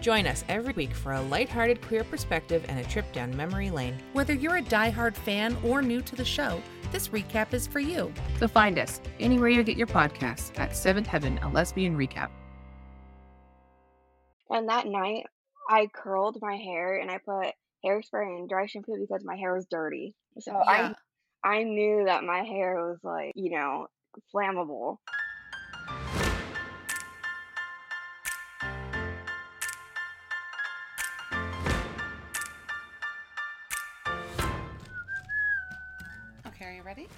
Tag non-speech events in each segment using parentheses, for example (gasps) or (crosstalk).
Join us every week for a lighthearted queer perspective and a trip down memory lane. Whether you're a diehard fan or new to the show, this recap is for you. So find us anywhere you get your podcasts at Seventh Heaven, a lesbian recap. And that night, I curled my hair and I put hairspray and dry shampoo because my hair was dirty. So Yeah. I I knew that my hair was like, you know, flammable. Are you ready?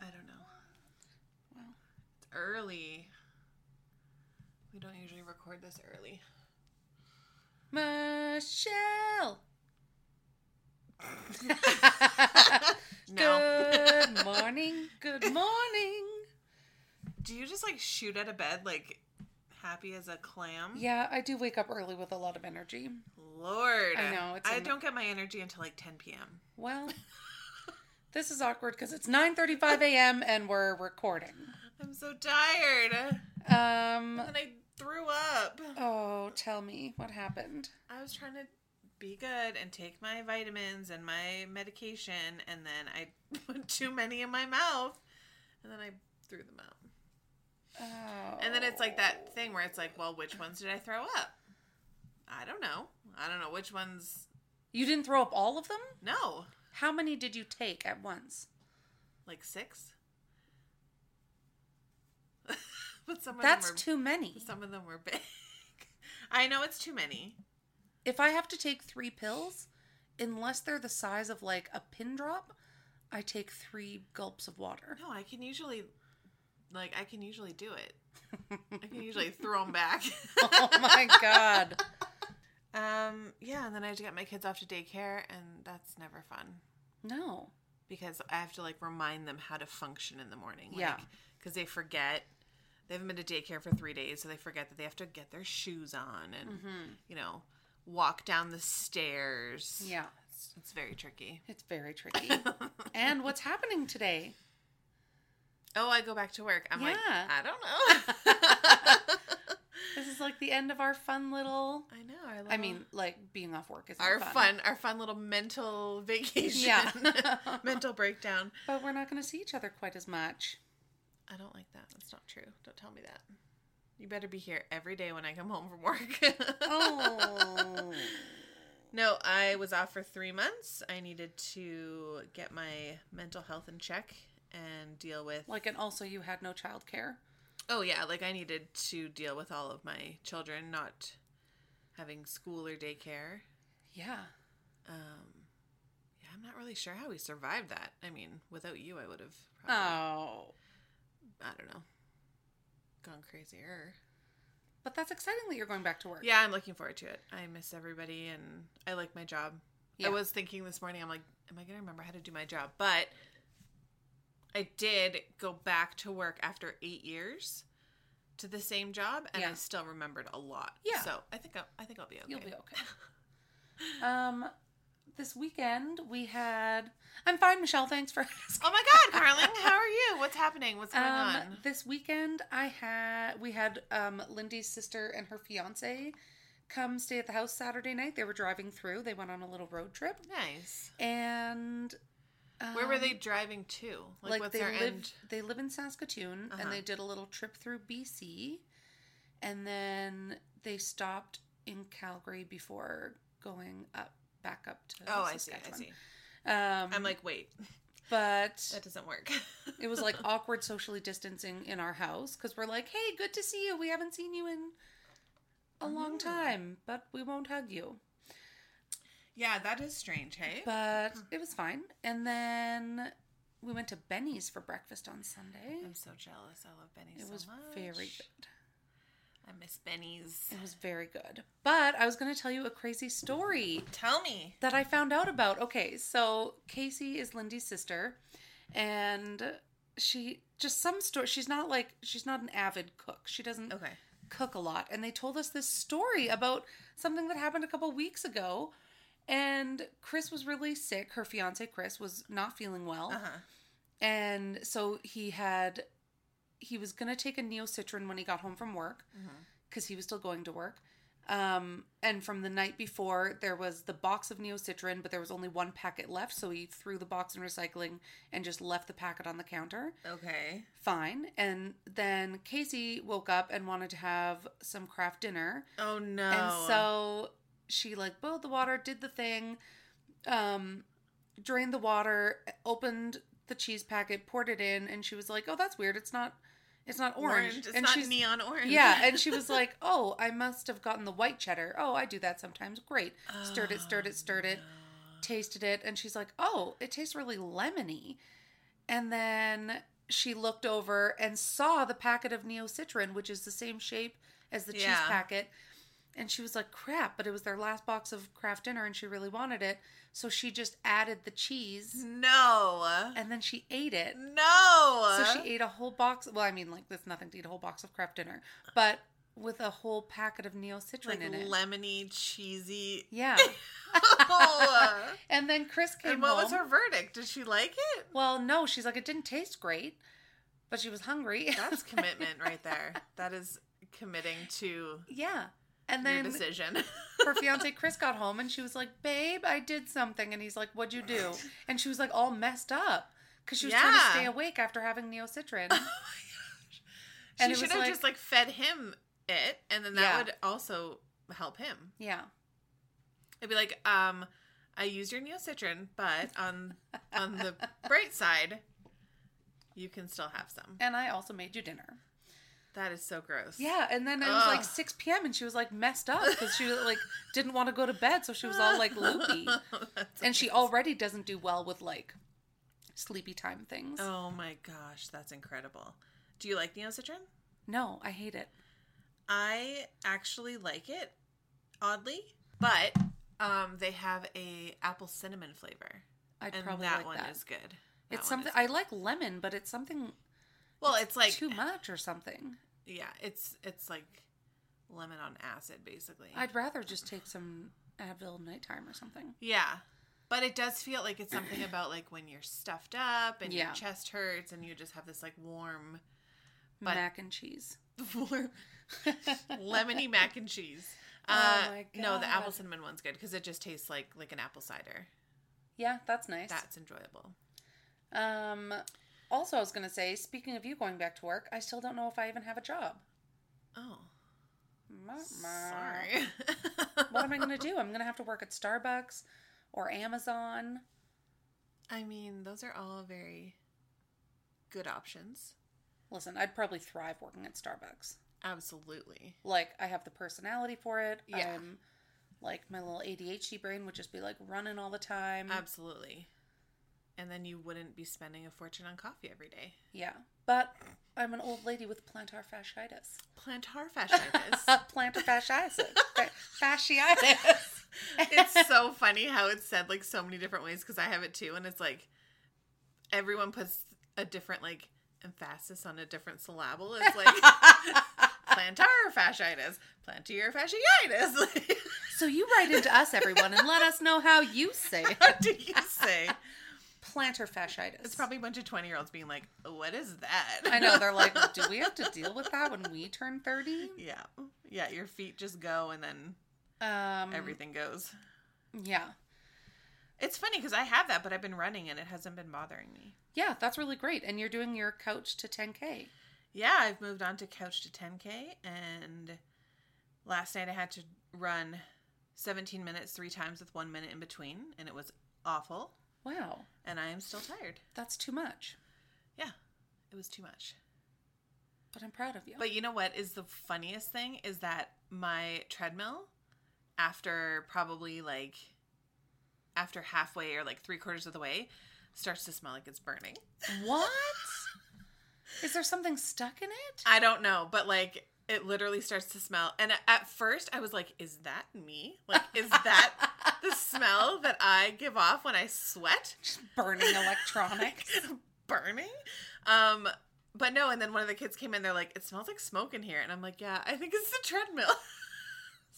I don't know. Well, it's early. We don't usually record this early. Michelle! (laughs) (laughs) No. Good morning. Good morning. Do you just like shoot out of bed like happy as a clam? Yeah, I do wake up early with a lot of energy. Lord. I know, it's I don't get my energy until like 10 p.m. Well, (laughs) this is awkward because it's 9:35 a.m. and we're recording. I'm so tired. Um. And I threw up. Oh, tell me what happened. I was trying to be good and take my vitamins and my medication, and then I (laughs) put too many in my mouth, and then I threw them out. Oh. And then it's like that thing where it's like, well, which ones did I throw up? I don't know. I don't know which ones. You didn't throw up all of them? No, How many did you take at once? like six. (laughs) but some of That's them were too many. some of them were big. (laughs) I know it's too many. If I have to take three pills, unless they're the size of like a pin drop, I take three gulps of water. No, I can usually, like, I can usually do it. (laughs) I can usually throw them back. oh my god. Um, yeah, and then I have to get my kids off to daycare, and that's never fun. No. because I have to like remind them how to function in the morning. Like, Yeah. Because they forget. They haven't been to daycare for three days, so they forget that they have to get their shoes on and, you know, walk down the stairs. Yeah. It's, it's very tricky. It's very tricky. and what's happening today? (laughs) Oh, I go back to work. I'm like, I don't know. (laughs) (laughs) This is like the end of our fun little I know. Our I mean, like being off work is our fun. our fun little mental vacation. Yeah. (laughs) mental breakdown. But we're not going to see each other quite as much. I don't like that. That's not true. Don't tell me that. You better be here every day when I come home from work. Oh. (laughs) No, I was off for three months. I needed to get my mental health in check and deal with. like, and also you had no childcare. Oh, yeah. Like, I needed to deal with all of my children not having school or daycare. Yeah. Um, yeah, I'm not really sure how we survived that. I mean, without you, I would have probably, Oh. I don't know, gone crazier. But that's exciting that you're going back to work. Yeah, I'm looking forward to it. I miss everybody and I like my job. Yeah. I was thinking this morning, I'm like, am I going to remember how to do my job? But I did go back to work after eight years to the same job and I still remembered a lot. Yeah. So I think I'll, I think I'll be okay. You'll be okay. (laughs) um, this weekend we had. I'm fine, Michelle. Thanks for (laughs) asking. Oh my God, Carling, (laughs) how are you? What's happening? What's going Um, on? this weekend I had we had um Lindy's sister and her fiance come stay at the house Saturday night. They were driving through. They went on a little road trip, Nice. and Where were um, they driving to? Like, like what's they their live end? they live in Saskatoon Uh-huh. and they did a little trip through BC and then they stopped in Calgary before going up back up to Oh, I see. I see. Um I'm like, wait, but (laughs) that doesn't work. it was like (laughs) awkward socially distancing in our house cuz we're like, "Hey, good to see you. We haven't seen you in a long time, but we won't hug you." Yeah, that is strange, hey? But hmm. it was fine. And then we went to Benny's for breakfast on Sunday. I'm so jealous. I love Benny's It so was much. very good. I miss Benny's. It was very good. But I was going to tell you a crazy story Tell me. that I found out about. Okay, so Casey is Lindy's sister, and she just some story. She's not like she's not an avid cook. She doesn't Okay. cook a lot. And they told us this story about something that happened a couple weeks ago. And Chris was really sick. Her fiance Chris was not feeling well. Uh huh. And so he had he was going to take a Neo Citran when he got home from work because he was still going to work. Um, and from the night before, there was the box of Neo Citran, but there was only one packet left. So he threw the box in recycling and just left the packet on the counter. Okay. Fine. And then Casey woke up and wanted to have some Kraft Dinner. Oh no. And so she like boiled the water, did the thing, um, drained the water, opened the cheese packet, poured it in, and she was like, "Oh, that's weird. It's not, it's not orange." It's and not she's neon orange. yeah, and she was (laughs) like, "Oh, I must have gotten the white cheddar. Oh, I do that sometimes. Great." Stirred it, stirred it, stirred it, tasted it, and she's like, "Oh, it tastes really lemony." And then she looked over and saw the packet of Neo Citran, which is the same shape as the cheese packet. And she was like, crap, but it was their last box of Kraft Dinner and she really wanted it. So she just added the cheese no. and then she ate it. No. So she ate a whole box. Well, I mean, like, there's nothing to eat a whole box of Kraft Dinner, but with a whole packet of Neo Citran like in it. lemony, cheesy. yeah. (laughs) (laughs) And then Chris came and what home. was her verdict? Did she like it? Well, no, she's like, it didn't taste great, but she was hungry. That's (laughs) commitment right there. That is committing to yeah. And your then decision. (laughs) her fiance Chris got home and she was like, "Babe, I did something." And he's like, "What'd you do?" And she was like, all messed up because she was trying to stay awake after having Neo Citran. (laughs) she And she should have like- just like fed him it, and then that Yeah. would also help him. yeah, It'd be like, um, I use your Neo Citran, but on on the bright side, you can still have some. and I also made you dinner. That is so gross. Yeah, and then it was like 6 p.m. and she was like messed up because she like didn't want to go to bed, so she was all like loopy, (laughs) and she already doesn't do well with like sleepy time things. Oh my gosh, that's incredible. Do you like Neo Citran? No, I hate it. I actually like it, oddly, but um, they have a apple cinnamon flavor, I'd and probably that like one that. is good. That it's one something is I like lemon, but it's something Well, it's like too much or something. yeah, it's it's like lemon on acid, basically. I'd rather just take some Advil nighttime or something. yeah, but it does feel like it's something (clears throat) about like when you're stuffed up and Yeah. your chest hurts and you just have this like warm, But- Mac and cheese. The warm (laughs) lemony mac and cheese. Oh Uh, my No, the apple cinnamon one's good because it just tastes like like an apple cider. Yeah, that's nice. That's enjoyable. Um, also, I was gonna say, speaking of you going back to work, I still don't know if I even have a job. Oh, Ma- ma. sorry. What am I gonna (laughs) do? I'm gonna have to work at Starbucks or Amazon. I mean, those are all very good options. Listen, I'd probably thrive working at Starbucks. Absolutely. Like, I have the personality for it. Yeah. I'm like my little ADHD brain would just be like running all the time. Absolutely. And then you wouldn't be spending a fortune on coffee every day. Yeah, but I'm an old lady with plantar fasciitis. Plantar fasciitis. (laughs) plantar fasciitis. Fasciitis. (laughs) it's so funny how it's said like so many different ways because I have it too, and it's like everyone puts a different like emphasis on a different syllable. It's like (laughs) plantar fasciitis, plantar fasciitis. So you write into us, everyone, and let us know how you say it. How do you say? Plantar fasciitis. It's probably a bunch of twenty year olds being like, "What is that?" I know they're like, (laughs) do we have to deal with that when we turn thirty? yeah, yeah. Your feet just go, and then Um, everything goes. Yeah, It's funny because I have that, but I've been running and it hasn't been bothering me. yeah, that's really great. And you're doing your couch to 10k. Yeah, I've moved on to couch to 10k, and last night I had to run 17 minutes three times with one minute in between, and it was awful. Wow, And I am still tired. that's too much. Yeah, it was too much. But I'm proud of you. But you know what is the funniest thing is that my treadmill, after probably like after halfway or like three quarters of the way, starts to smell like it's burning. what? Is there something stuck in it? I don't know, but like it literally starts to smell. And at first I was like, is that me? Like, is that the (laughs) smell that I give off when I sweat? Just burning electronics. (laughs) burning. Um, but no, and then one of the kids came in. They're like, "It smells like smoke in here," and I'm like, "Yeah, I think it's the treadmill." (laughs)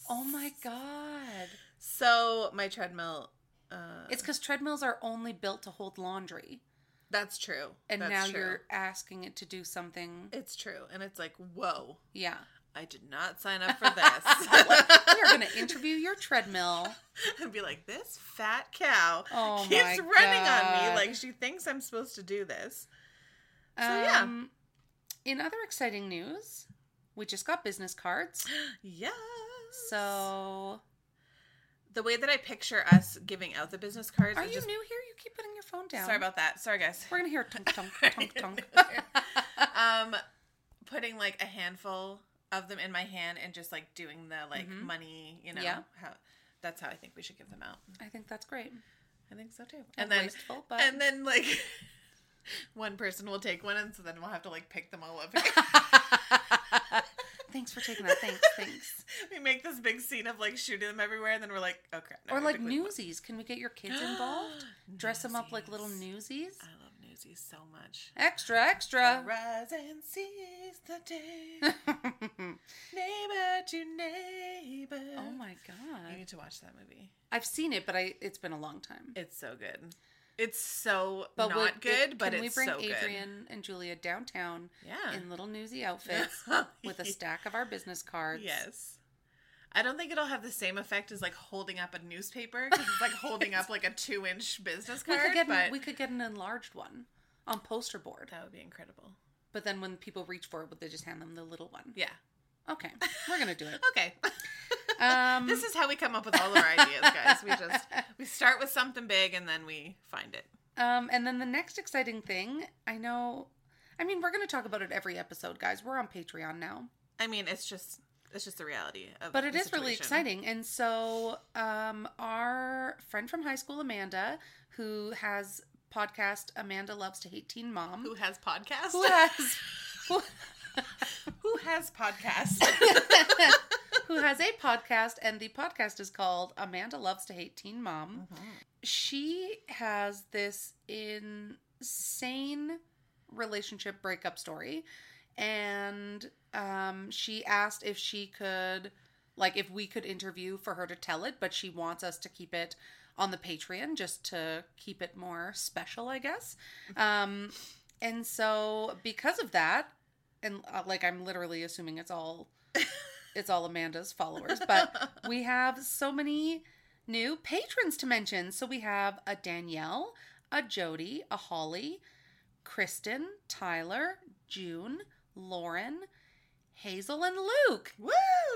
Oh my god. So my treadmill. Uh, It's because treadmills are only built to hold laundry. That's true, And That's now true. you're asking it to do something. It's true, and it's like, whoa, Yeah. I did not sign up for this. (laughs) we are going (laughs) to interview your treadmill. and be like, this fat cow Oh keeps running on me like she thinks I'm supposed to do this. So, yeah. Um, In other exciting news, we just got business cards. (gasps) Yes. So, the way that I picture us giving out the business cards, are you just new here? You keep putting your phone down. sorry about that. Sorry, guys. We're going to hear tunk, tunk, (laughs) tunk, tunk. (laughs) um, putting like a handful of them in my hand and just like doing the like Mhm. money. You know, Yeah. how that's how I think we should give them out. I think that's great. I think so too. And And then wasteful, but and then like (laughs) one person will take one, and so then we'll have to like pick them all up. Thanks for taking that. Thanks, thanks. (laughs) we make this big scene of like shooting them everywhere, and then we're like, oh crap. now Or like them newsies. Can we get your kids involved? (gasps) Dress them up like little newsies. I love newsies so much. Extra, extra. Rise and seize the day, (laughs) neighbor to neighbor. oh my god! You need to watch that movie. I've seen it, but I it's been a long time. It's so good. It's so But not would- good, but can we bring so. Adrian and Julia downtown Yeah. in little newsy outfits (laughs) oh, with a stack of our business cards? Yes. I don't think it'll have the same effect as like holding up a newspaper because it's like holding up like a (laughs) two-inch business We card. could get but an, we could get an enlarged one on poster board. that would be incredible. But then when people reach for it, would they just hand them the little one? Yeah. Okay, we're gonna do it. (laughs) Okay. Um, this is how we come up with all of our ideas, guys. We just we start with something big and then we find it. Um, and then the next exciting thing, I know, I mean, we're going to talk about it every episode, guys. We're on Patreon now, I mean, it's just it's just the reality of but it is really exciting. And so, um, our friend from high school, Amanda, who has podcast Amanda Loves to Hate Teen Mom, Who has podcast who has who, (laughs) Who has podcasts? (laughs) who has a podcast, and the podcast is called Amanda Loves to Hate Teen Mom. She has this insane relationship breakup story, and um, she asked if she could, like, if we could interview for her to tell it, but she wants us to keep it on the Patreon just to keep it more special, I guess. Um, and so because of that, and uh, like I'm literally assuming it's all it's all Amanda's followers, but (laughs) we have so many new patrons to mention. So we have a Danielle, a Jody, a Holly, Kristen, Tyler, June, Lauren, Hazel, and Luke. Woo!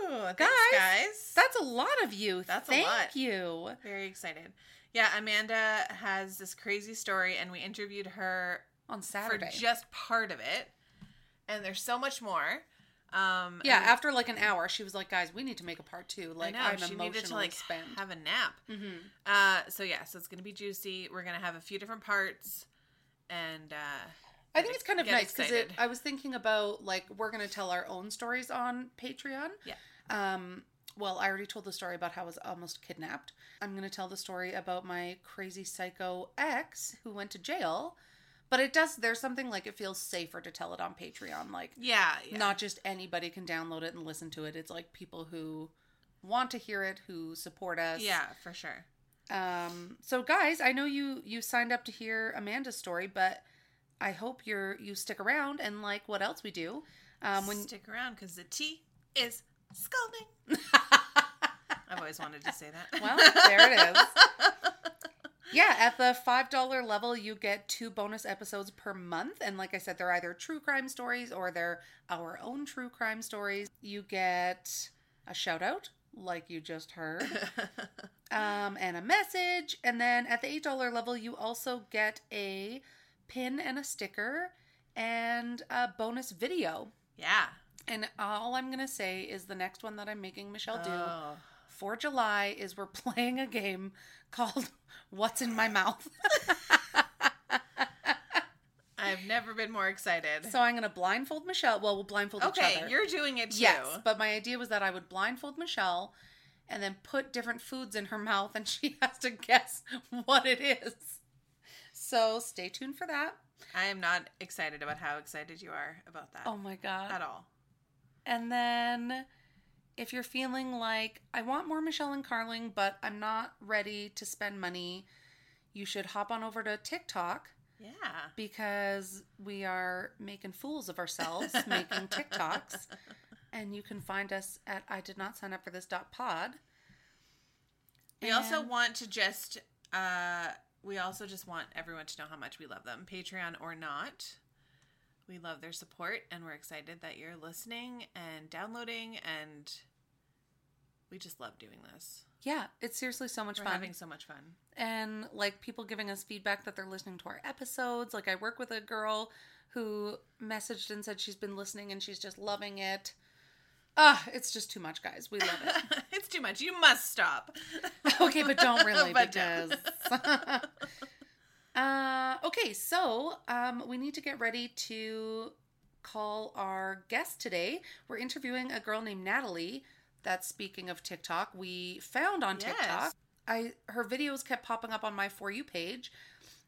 Thanks, Guys, guys. That's a lot of you. That's a Thank lot. you. Very excited. Yeah, Amanda has this crazy story, and we interviewed her On Saturday. for just part of it. And there's so much more. Um, yeah, after like an hour, she was like, "Guys, we need to make a part two. Like, I know I'm she emotionally needed to like spent." have a nap. hmm Uh, so yeah, so it's gonna be juicy. We're gonna have a few different parts, and uh, I think it's kind of nice because it. I was thinking about like we're gonna tell our own stories on Patreon. Yeah. Um. Well, I already told the story about how I was almost kidnapped. I'm gonna tell the story about my crazy psycho ex who went to jail. But it does. There's something like it feels safer to tell it on Patreon. Like yeah, yeah. not just anybody can download it and listen to it. It's like people who want to hear it, who support us. yeah, for sure. Um, so guys, I know you you signed up to hear Amanda's story, but I hope you're you stick around and like what else we do. Um, when Stick around because the tea is scalding. (laughs) I've always wanted to say that. well, there it is. (laughs) Yeah, at the five dollar level, you get two bonus episodes per month, and like I said, they're either true crime stories or they're our own true crime stories. You get a shout out, like you just heard. (laughs) um, and a message. And then at the $8 level, you also get a pin and a sticker and a bonus video. yeah. And all I'm going to say is the next one that I'm making Michelle do Oh. For July is we're (laughs) playing a game called What's in My Mouth. (laughs) I've never been more excited. so I'm going to blindfold Michelle. Well, we'll blindfold each other. okay, you're doing it too. Yes, but my idea was that I would blindfold Michelle and then put different foods in her mouth and (laughs) she has to guess what it is. So stay tuned for that. I am not excited about how excited you are about that Oh my god. at all. And then if you're feeling like I want more Michelle and Carling, but I'm not ready to spend money, you should hop on over to TikTok Yeah. because we are making fools of ourselves (laughs) making TikToks. And you can find us at I did not sign up for this dot pod. We also want to just uh we also just want everyone to know how much we love them, Patreon or not. We love their support and we're excited that you're listening and downloading and we just love doing this. Yeah, it's seriously so much We're fun. having so much fun. and like people giving us feedback that they're listening to our episodes. Like I work with a girl who messaged and said she's been listening and she's just loving it. Ah, it's just too much, guys. We love it. (laughs) it's too much. You must stop. (laughs) okay, but don't really (laughs) But because. don't. uh, okay, so um, we need to get ready to call our guest today. We're interviewing a girl named Natalie. That's speaking of TikTok, we found on Yes. TikTok. I her videos kept popping up on my for you page,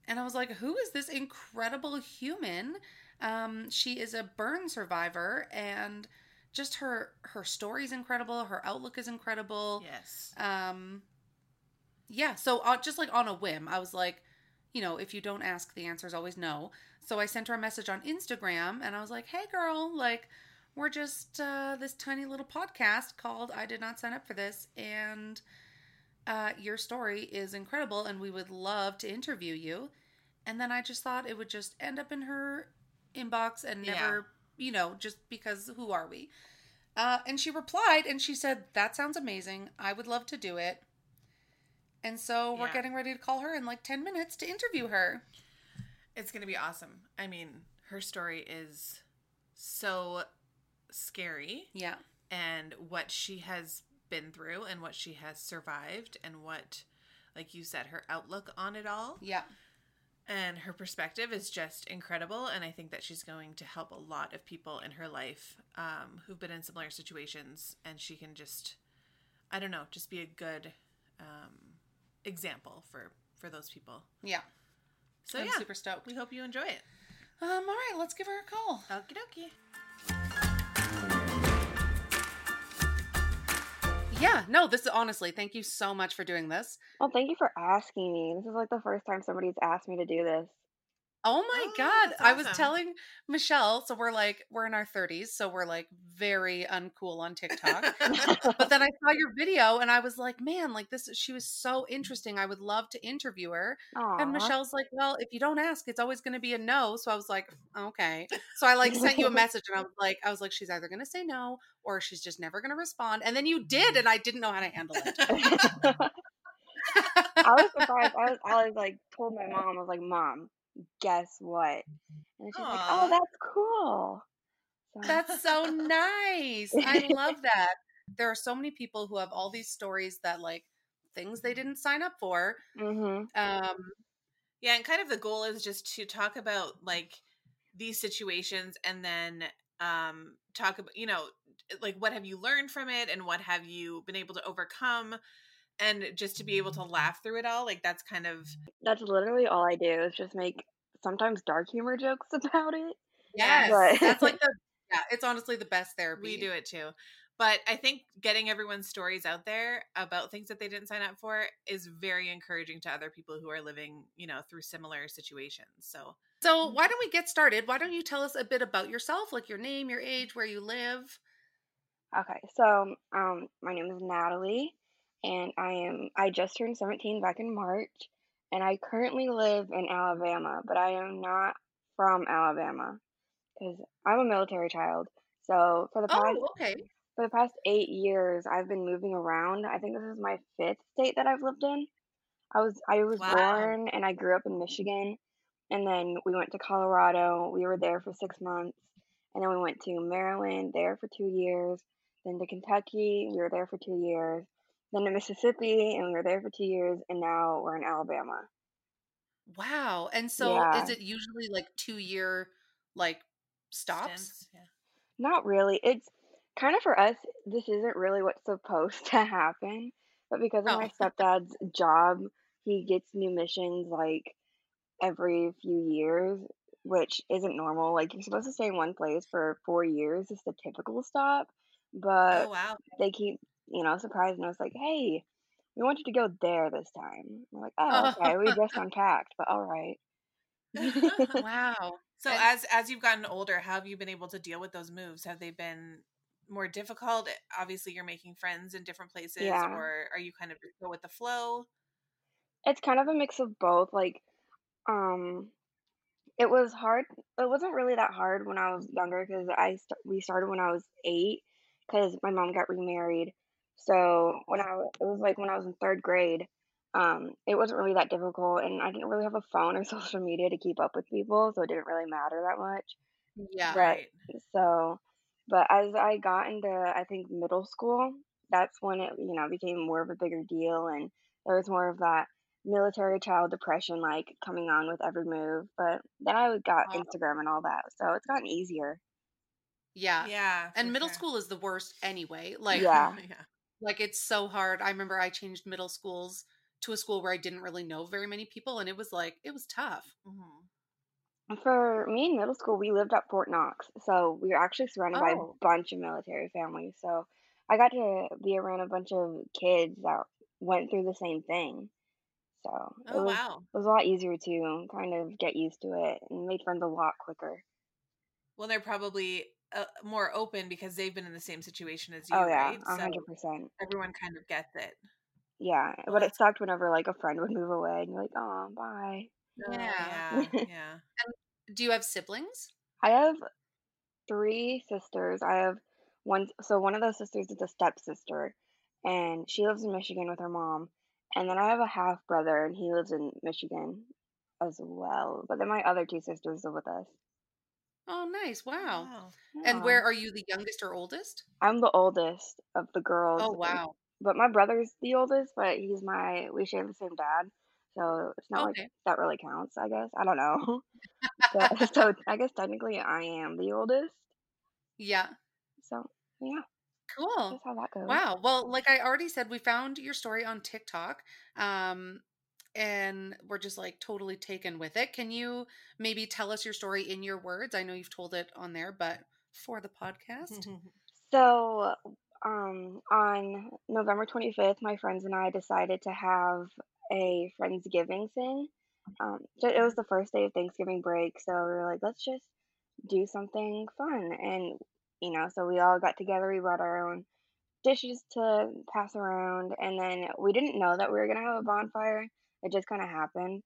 and I was like, "Who is this incredible human?" Um, she is a burn survivor, and just her her story's incredible. Her outlook is incredible. yes. Um, yeah. So uh, just like on a whim, I was like, you know, if you don't ask, the answer is always no. So I sent her a message on Instagram, and I was like, hey, girl, like. We're just uh, this tiny little podcast called I Did Not Sign Up for This, and uh, your story is incredible, and we would love to interview you. And then I just thought it would just end up in her inbox and Yeah. never, you know, just because who are we? Uh, and she replied and she said, That sounds amazing. I would love to do it. And so we're Yeah. getting ready to call her in like 10 minutes to interview her. It's going to be awesome. I mean, her story is so scary Yeah. and what she has been through and what she has survived and what like you said her outlook on it all Yeah. and her perspective is just incredible and i think that she's going to help a lot of people in her life um, who've been in similar situations and she can just i don't know just be a good um, example for for those people Yeah. so I'm yeah super stoked. we hope you enjoy it Um, all right, let's give her a call. okie dokie Yeah, no, this is honestly, thank you so much for doing this. Well, thank you for asking me. This is like the first time somebody's asked me to do this. Oh my Oh, god. that's I was telling Michelle, so we're like we're in our 30s, so we're like very uncool on TikTok. (laughs) but then I saw your video and I was like, man, like this she was so interesting. I would love to interview her. Aw. And Michelle's like, well, if you don't ask, it's always going to be a no. So I was like, okay. So I like sent you a (laughs) message and I was like, I was like, she's either going to say no or she's just never going to respond. And then you did, mm-hmm. and I didn't know how to handle it. (laughs) I was surprised. I was, I was like, told my mom, I was like, Mom, guess what? And she's like, Oh, that's cool. So, That's so nice. I love (laughs) that. There are so many people who have all these stories that like things they didn't sign up for. hmm Um, Yeah, and kind of the goal is just to talk about like these situations and then um talk about you know like what have you learned from it and what have you been able to overcome and just to be able to laugh through it all like that's kind of That's literally all I do is just make sometimes dark humor jokes (laughs) about it. yes, But- that's like (laughs) the yeah. It's honestly the best therapy. we do it too but i think getting everyone's stories out there about things that they didn't sign up for is very encouraging to other people who are living you know through similar situations so So why don't we get started? Why don't you tell us a bit about yourself, like your name, your age, where you live? Okay, so um, my name is Natalie, and I am I just turned 17 back in March, and I currently live in Alabama, but I am not from Alabama because I'm a military child. So for the past Oh, okay. for the past eight years, I've been moving around. I think this is my fifth state that I've lived in. I was I was Wow. born and I grew up in Michigan, and then we went to Colorado. We were there for six months, and then we went to Maryland there for two years. Then to Kentucky, we were there for two years. Then to Mississippi, and we were there for two years, and now we're in Alabama. Wow. And so Yeah. is it usually like two year like stops? stints, yeah. Not really. It's kind of for us, this isn't really what's supposed (laughs) to happen. But because of Oh. my (laughs) stepdad's job, he gets new missions like every few years. which isn't normal. Like you're supposed to stay in one place for four years. It's the typical stop, oh, but Oh wow. they keep you know surprised and I was like, hey, we want you to go there this time. We're like, oh, okay, we (laughs) just unpacked, but all right. (laughs) (laughs) Wow. So And- as as you've gotten older, how have you been able to deal with those moves? Have they been more difficult? Obviously, you're making friends in different places, Yeah. or are you kind of go with the flow? It's kind of a mix of both. Like, um, it was hard. It wasn't really that hard when I was younger because I st- we started when I was eight because my mom got remarried. So when I it was like when I was in third grade, um, it wasn't really that difficult, and I didn't really have a phone or (laughs) social media to keep up with people, so it didn't really matter that much. Yeah. Right. So, but as I got into, I think middle school, that's when it, you know, became more of a bigger deal, and there was more of that military child depression like coming on with every move. But then I got Oh. Instagram and all that, so it's gotten easier. Yeah. Yeah. And middle sure. school is the worst anyway. Like Yeah. (laughs) yeah. Like it's so hard. I remember I changed middle schools to a school where I didn't really know very many people and it was like it was tough. Mhm. For me in middle school, we lived at Fort Knox, so we were actually surrounded by a Oh. bunch of military families. So I got to be around a bunch of kids that went through the same thing. So it Oh was wow. it was a lot easier to kind of get used to it and made friends a lot quicker. Well, they're probably uh, more open because they've been in the same situation as you, Oh yeah, right? a So hundred percent. everyone kind of gets it. Yeah, but it sucked whenever like a friend would move away and you're like, oh, bye. Yeah. (laughs) Yeah. Yeah. Do you have siblings? I have three sisters. I have one, so one of those sisters is a stepsister, and she lives in Michigan with her mom. And then I have a half brother, and he lives in Michigan as well. But then my other two sisters live with us. Oh, nice. Wow. Wow. And where are you the youngest or oldest? I'm the oldest of the girls. Oh, wow. But my brother's the oldest, but he's my, we share the same dad. So it's not Okay. like that really counts, I guess. I don't know. (laughs) but, (laughs) (laughs) so I guess technically I am the oldest. Yeah. So yeah, Cool. that's how that goes. Wow. Well, like I already said, we found your story on TikTok. Um and we're just like totally taken with it. Can you maybe tell us your story in your words? I know you've told it on there, but for the podcast. (laughs) So, um, on November 25th, my friends and I decided to have a Friendsgiving thing. Um, so it was the first day of Thanksgiving break, so we were like, let's just do something fun. And, you know, so we all got together, we brought our own dishes to pass around, and then we didn't know that we were gonna have a bonfire. It just kind of happened.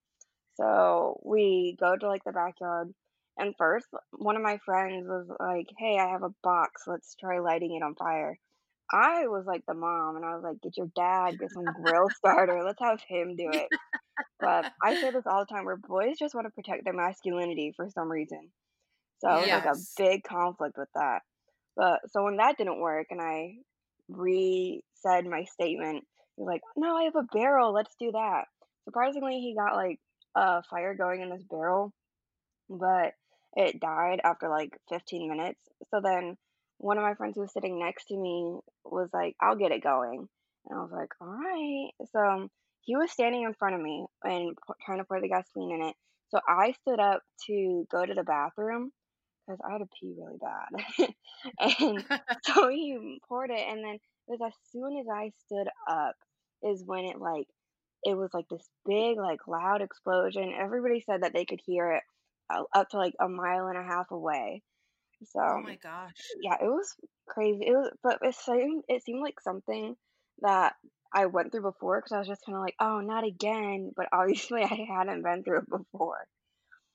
So we go to like the backyard, and first, one of my friends was like, "Hey, I have a box. Let's try lighting it on fire." I was like the mom, and I was like, "Get your dad, get some grill (laughs) starter. Let's have him do it." But (laughs) I say this all the time, where boys just want to protect their masculinity for some reason. So it was like a big conflict with that. But so when that didn't work, and I re-said my statement, was like, "No, I have a barrel. Let's do that." Surprisingly, he got like a fire going in this barrel, but it died after like 15 minutes. So then one of my friends who was sitting next to me was like, I'll get it going. And I was like, all right. So um, he was standing in front of me and p- trying to pour the gasoline in it. So I stood up to go to the bathroom because I had to pee really bad. (laughs) and (laughs) so he poured it. And then it was as soon as I stood up is when it like, it was like this big, like loud explosion. Everybody said that they could hear it uh, up to like a mile and a half away. So oh my gosh. yeah, it was crazy. It was, but it seemed it seemed like something that I went through before because I was just kind of like, oh, not again. But obviously, (laughs) I hadn't been through it before.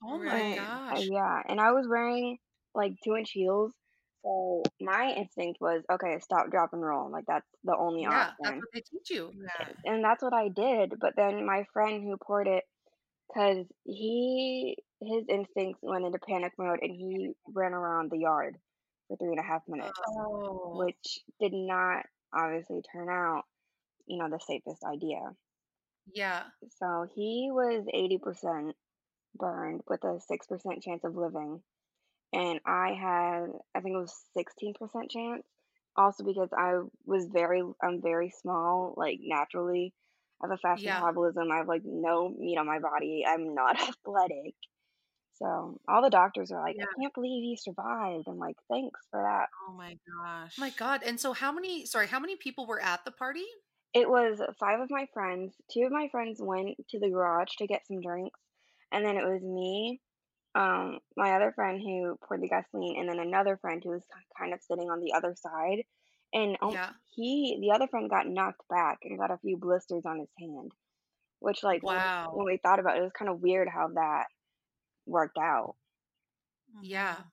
Oh my And, uh, gosh. yeah, and I was wearing like two inch heels, so my instinct was okay, stop, drop, and roll. Like that's the only option. Yeah, that's what they teach you. Yeah. and that's what I did. But then my friend who poured it, because he his instincts went into panic mode and he ran around the yard for three and a half minutes Oh. which did not obviously turn out, you know, the safest idea. Yeah. So he was 80% burned with a 6% chance of living. And I had, I think it was 16% chance. Also because I was very, I'm very small, like naturally. I have a fast Yeah. metabolism. I have like no meat on my body. I'm not (laughs) athletic. So all the doctors are like, Yeah. I can't believe he survived. I'm like, thanks for that. Oh my oh gosh. my god. And so how many sorry, how many people were at the party? It was five of my friends. Two of my friends went to the garage to get some drinks, and then it was me, um, my other friend who poured the gasoline, and then another friend who was kind of sitting on the other side. And oh, Yeah. he, the other friend, got knocked back and got a few blisters on his hand, which, like, when, Wow. when we thought about it, it was kind of weird how that worked out. Yeah.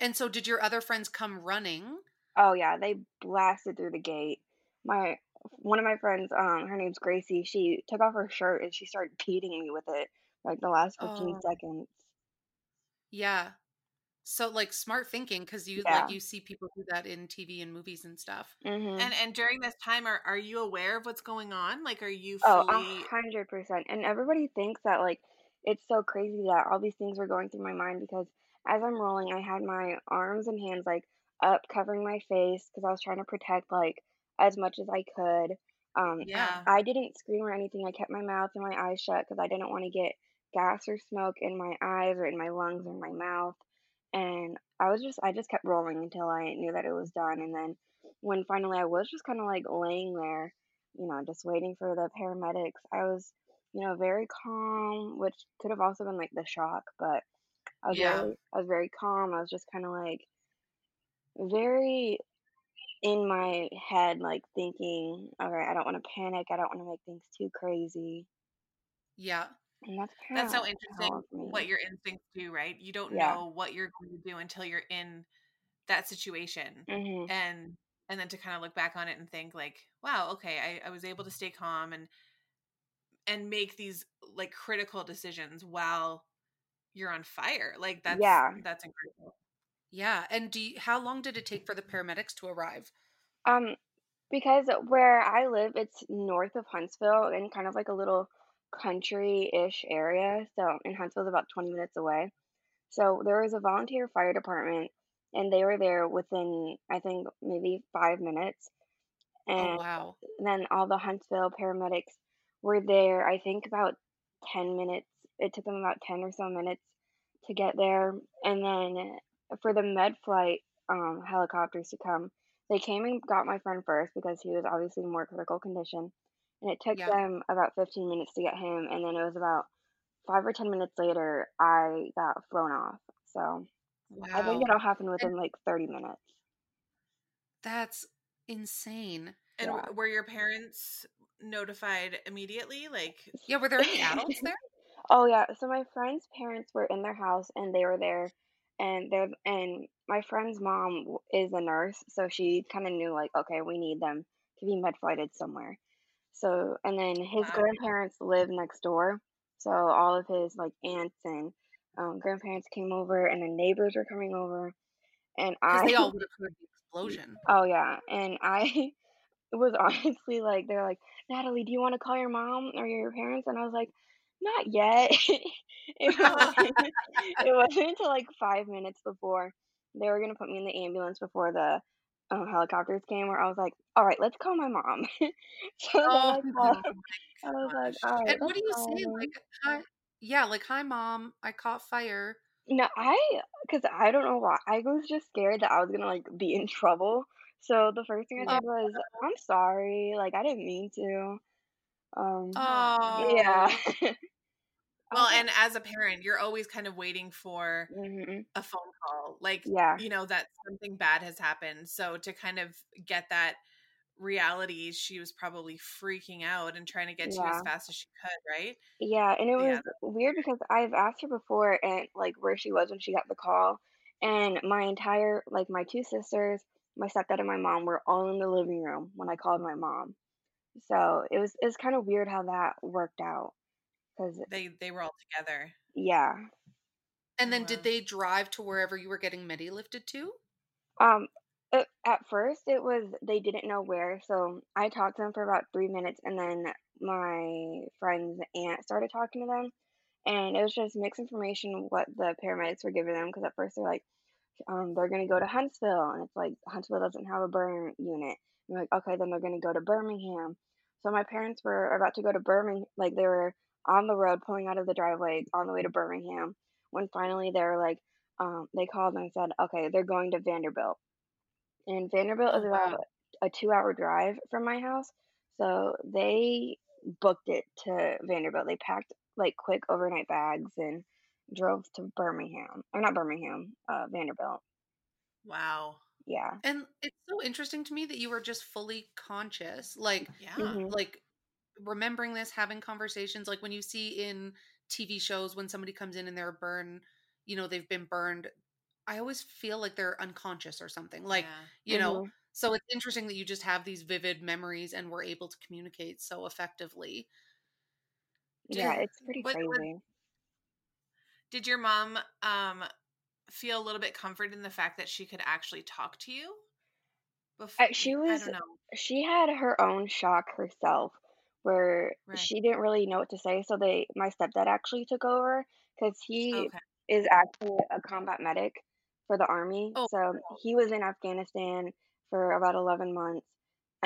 And so did your other friends come running? Oh yeah, they blasted through the gate. My one of my friends, um, her name's Gracie. She took off her shirt and she started beating me with it like the last fifteen Oh. seconds. Yeah. So like smart thinking because you Yeah. like you see people do that in TV and movies and stuff. hmm And and during this time, are are you aware of what's going on? Like, are you Oh, fully? hundred percent. And everybody thinks that like it's so crazy that all these things were going through my mind because as I'm rolling, I had my arms and hands like up covering my face because I was trying to protect like as much as I could. Um, Yeah. I didn't scream or anything. I kept my mouth and my eyes shut because I didn't want to get gas or smoke in my eyes or in my lungs or my mouth. And I was just, I just kept rolling until I knew that it was done. And then when finally I was just kind of like laying there, you know, just waiting for the paramedics, I was, you know, very calm, which could have also been like the shock, but I was Yeah. very, I was very calm. I was just kind of like very in my head, like thinking, all right, I don't want to panic. I don't want to make things too crazy. Yeah. And that's kind That's so interesting. What your instincts do, right? You don't Yeah. know what you're going to do until you're in that situation, hmm and and then to kind of look back on it and think like, wow, okay, I, I was able to stay calm and and make these like critical decisions while you're on fire. Like that's Yeah. that's incredible. Yeah. And do you, how long did it take for the paramedics to arrive? Um, because where I live, it's north of Huntsville and kind of like a little country-ish area. So, and Huntsville's about 20 minutes away. So there was a volunteer fire department, and they were there within, I think, maybe five minutes. Oh And wow. then all the Huntsville paramedics were there, I think about 10 minutes. It took them about 10 or so minutes to get there. And then for the med flight um, helicopters to come, they came and got my friend first because he was obviously in more critical condition. And it took Yeah. them about 15 minutes to get him. And then it was about five or 10 minutes later, I got flown off. So I think it all happened within like 30 minutes. That's insane. And Yeah. w were your parents notified immediately? Like, Yeah. Were there any adults (laughs) there? Oh yeah, so my friend's parents were in their house and they were there, and they're and my friend's mom is a nurse, so she kind of knew like, okay, we need them to be med flighted somewhere. So and then his Wow. grandparents live next door, so all of his like aunts and um, grandparents came over, and the neighbors were coming over, and I they all (laughs) would have heard the explosion. oh yeah, and I (laughs) was honestly like, they're like, Natalie, do you want to call your mom or your parents? And I was like, not yet. (laughs) it wasn't, it wasn't until like five minutes before they were gonna put me in the ambulance before the um, helicopters came, where I was like, all right, let's call my mom. (laughs) so I Oh, oh (laughs) I was like, all right, And what do you say? Like, hi, yeah, like, hi, mom, I caught fire. No, I, cause I don't know why. I was just scared that I was gonna like be in trouble. So the first thing I Oh, was, I'm sorry, like I didn't mean to. Um, oh, yeah. (laughs) Well, Okay. and as a parent, you're always kind of waiting for hmm a phone call, like, Yeah. you know, that something bad has happened. So to kind of get that reality, she was probably freaking out and trying to get to you as fast as she could, right? Yeah, and it Yeah. was weird because I've asked her before and like where she was when she got the call, and my entire like my two sisters, my stepdad and my mom were all in the living room when I called my mom. So it was it was kind of weird how that worked out because They they were all together. yeah. And then wow. did they drive to wherever you were getting medi lifted to? Um, it, at first it was they didn't know where, so I talked to them for about three minutes, and then my friend's aunt started talking to them, and it was just mixed information what the paramedics were giving them because at first they're like, um, they're gonna go to Huntsville, and it's like Huntsville doesn't have a burn unit. And like, okay, then they're gonna go to Birmingham. So my parents were about to go to Birmingham, like they were on the road pulling out of the driveway on the way to Birmingham when finally they're like, um, they called and said, okay, they're going to Vanderbilt. And Vanderbilt is about a two hour drive from my house. So they booked it to Vanderbilt. They packed like quick overnight bags and drove to Birmingham. Or not Birmingham, uh, Vanderbilt. Wow. Yeah. And it's so interesting to me that you were just fully conscious. Like Yeah. Mhm. like remembering this, having conversations, like when you see in TV shows when somebody comes in and they're burned, you know, they've been burned. I always feel like they're unconscious or something. Like, Yeah. you know, Mhm. so it's interesting that you just have these vivid memories and were able to communicate so effectively. Yeah, it's pretty what- what- crazy. Did your mom um feel a little bit comforted in the fact that she could actually talk to you? Bef- Uh, she I was don't know. she had her own shock herself where Right. she didn't really know what to say so they my stepdad actually took over because he Okay. is actually a combat medic for the army Oh, so he was in afghanistan for about 11 months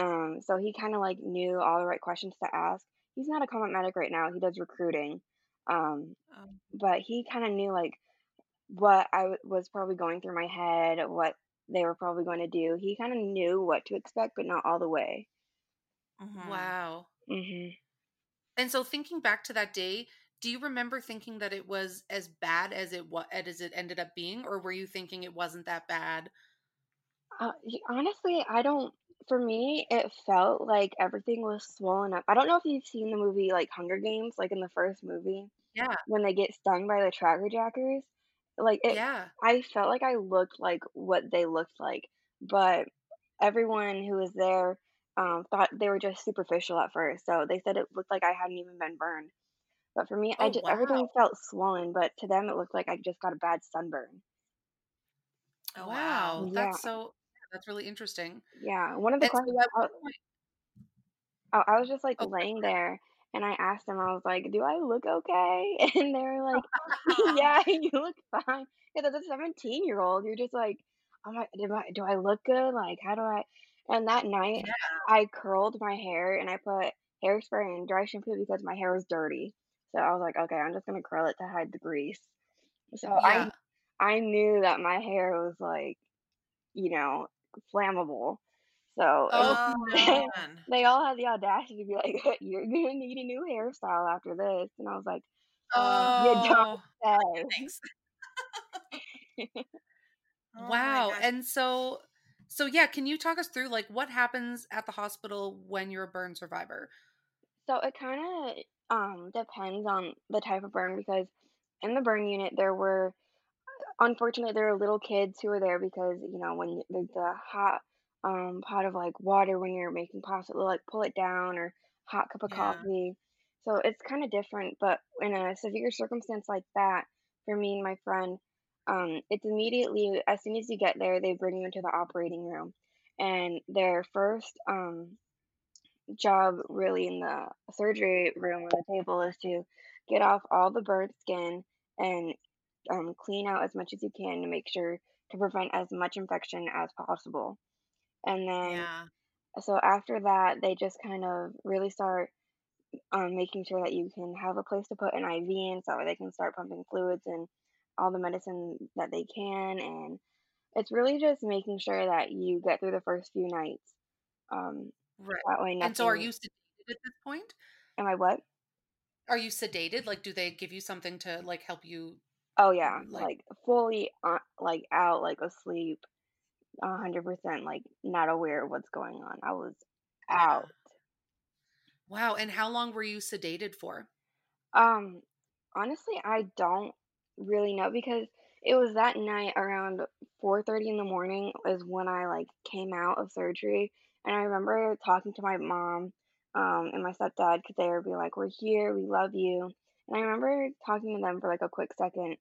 um so he kind of like knew all the right questions to ask he's not a combat medic right now he does recruiting um Um, but he kind of knew like what I w- was probably going through my head, what they were probably going to do. He kind of knew what to expect, but not all the way. mhm. wow. Hmm And so thinking back to that day, do you remember thinking that it was as bad as it was as it ended up being, or were you thinking it wasn't that bad? Uh, honestly, I don't. For me, it felt like everything was swollen up. I don't know if you've seen the movie like Hunger Games, like in the first movie Yeah, when they get stung by the tracker jackers. Like it, yeah. I felt like I looked like what they looked like, but everyone who was there um, thought they were just superficial at first. So they said it looked like I hadn't even been burned. But for me, I Oh just wow. everything felt swollen. But to them, it looked like I just got a bad sunburn. Oh Wow, wow. Yeah, that's so that's really interesting. yeah. One of the And so questions at I. I I was just like Oh, laying there, and I asked them, I was like, "Do I look okay?" (laughs) And they were like, (laughs) "Yeah, (laughs) you look fine." Because as a 17 year old, you're just like, "Oh my, do I do I look good? Like, how do I?" And that night. I curled my hair and I put hairspray and dry shampoo because my hair was dirty. So I was like, okay, I'm just gonna curl it to hide the grease. So I Yeah. I knew that my hair was like, you know, flammable. So was, Oh (laughs) Oh they all had the audacity to be like, (laughs) you're gonna need a new hairstyle after this. And I was like, uh, you don't Oh, say. (laughs) thanks. Oh Wow. And so so yeah, can you talk us through like what happens at the hospital when you're a burn survivor? So it kind of um depends on the type of burn because in the burn unit there were unfortunately there were little kids who were there because you know when there's a hot um pot of like water when you're making pasta they'll like pull it down or hot cup of Yeah. coffee so it's kind of different but in a severe circumstance like that for me and my friend um it's immediately as soon as you get there they bring you into the operating room and their first um job really in the surgery room on the table is to get off all the burnt skin and um, clean out as much as you can to make sure to prevent as much infection as possible. And then, Yeah. so after that, they just kind of really start um, making sure that you can have a place to put an IV in so they can start pumping fluids and all the medicine that they can. And it's really just making sure that you get through the first few nights. Um, Right. that way, And so are you sedated at this point? Am I what? Are you sedated? Like do they give you something to like help you Oh yeah, like like fully uh, like out, like asleep, a hundred percent, like not aware of what's going on. I was out. Wow, and how long were you sedated for? Um, honestly, I don't really know because it was that night around four thirty in the morning is when I like came out of surgery, and I remember talking to my mom, um, and my stepdad because they would be like, "We're here, we love you," and I remember talking to them for like a quick second,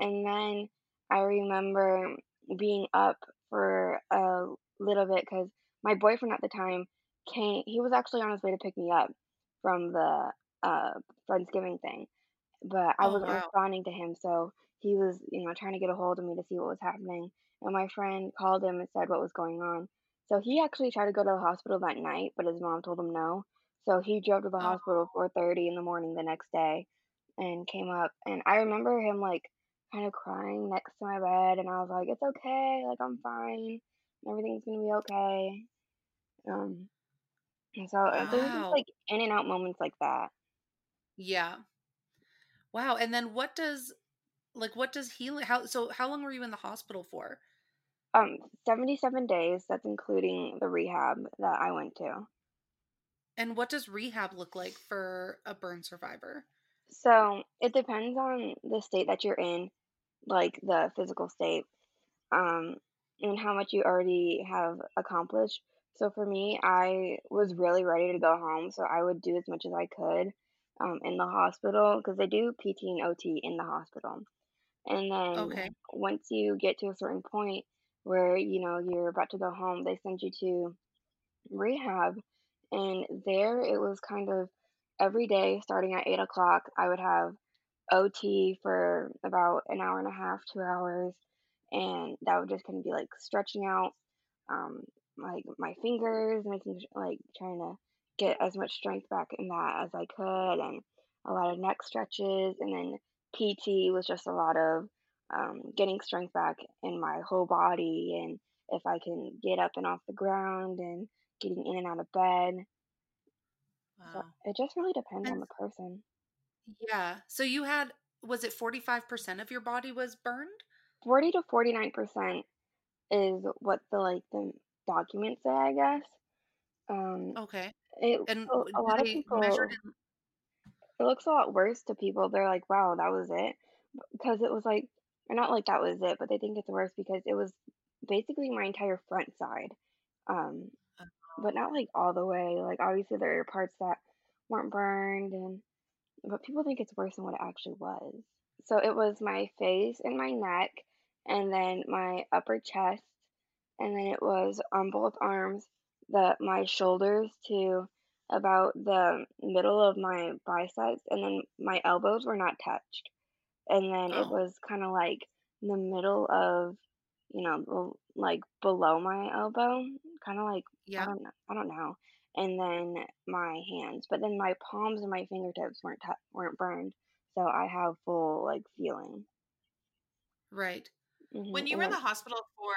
and then I remember being up for a little bit because my boyfriend at the time came. He was actually on his way to pick me up from the uh Friendsgiving thing, but I Oh wasn't wow. responding to him, so he was, you know, trying to get a hold of me to see what was happening. And my friend called him and said what was going on. So he actually tried to go to the hospital that night, but his mom told him no. So he drove to the Oh, hospital 4:30 in the morning the next day and came up. And I remember him like kind of crying next to my bed, and I was like, "It's okay, like I'm fine, everything's gonna be okay." Um, and so uh, there was just Wow. like in and out moments like that. Yeah. Wow. And then what does like what does healing how so how long were you in the hospital for? Um, 77 days, that's including the rehab that I went to. And what does rehab look like for a burn survivor? So it depends on the state that you're in, like the physical state, um, and how much you already have accomplished. So for me, I was really ready to go home, so I would do as much as I could um, in the hospital because they do PT and OT in the hospital. And then Okay. once you get to a certain point where you know you're about to go home, they send you to rehab. And there it was kind of every day starting at eight o'clock, I would have OT for about an hour and a half, two hours. And that would just kind of be like stretching out um, like my fingers, making like trying to get as much strength back in that as I could, and a lot of neck stretches. And then PT was just a lot of um, getting strength back in my whole body, and if I can get up and off the ground and getting in and out of bed. So it just really depends on the person. yeah. So you had was it 45% of your body was burned? 40 to 49% is what the like the documents say, I guess. Um, Okay. It And a, a lot of people it it looks a lot worse to people. They're like, "Wow, that was it," because it was like, or not like that was it, but they think it's worse because it was basically my entire front side. Um, Uh, but not like all the way. Like obviously there are parts that weren't burned, and but people think it's worse than what it actually was. So it was my face and my neck, and then my upper chest, and then it was on both arms, the my shoulders to about the middle of my biceps, and then my elbows were not touched, and then it Oh, was kind of like in the middle of, you know, like below my elbow, kind of like I don't know, I don't know, and then my hands, but then my palms and my fingertips weren't tou weren't burned, so I have full like feeling. Right. hmm When you And were in the then, hospital for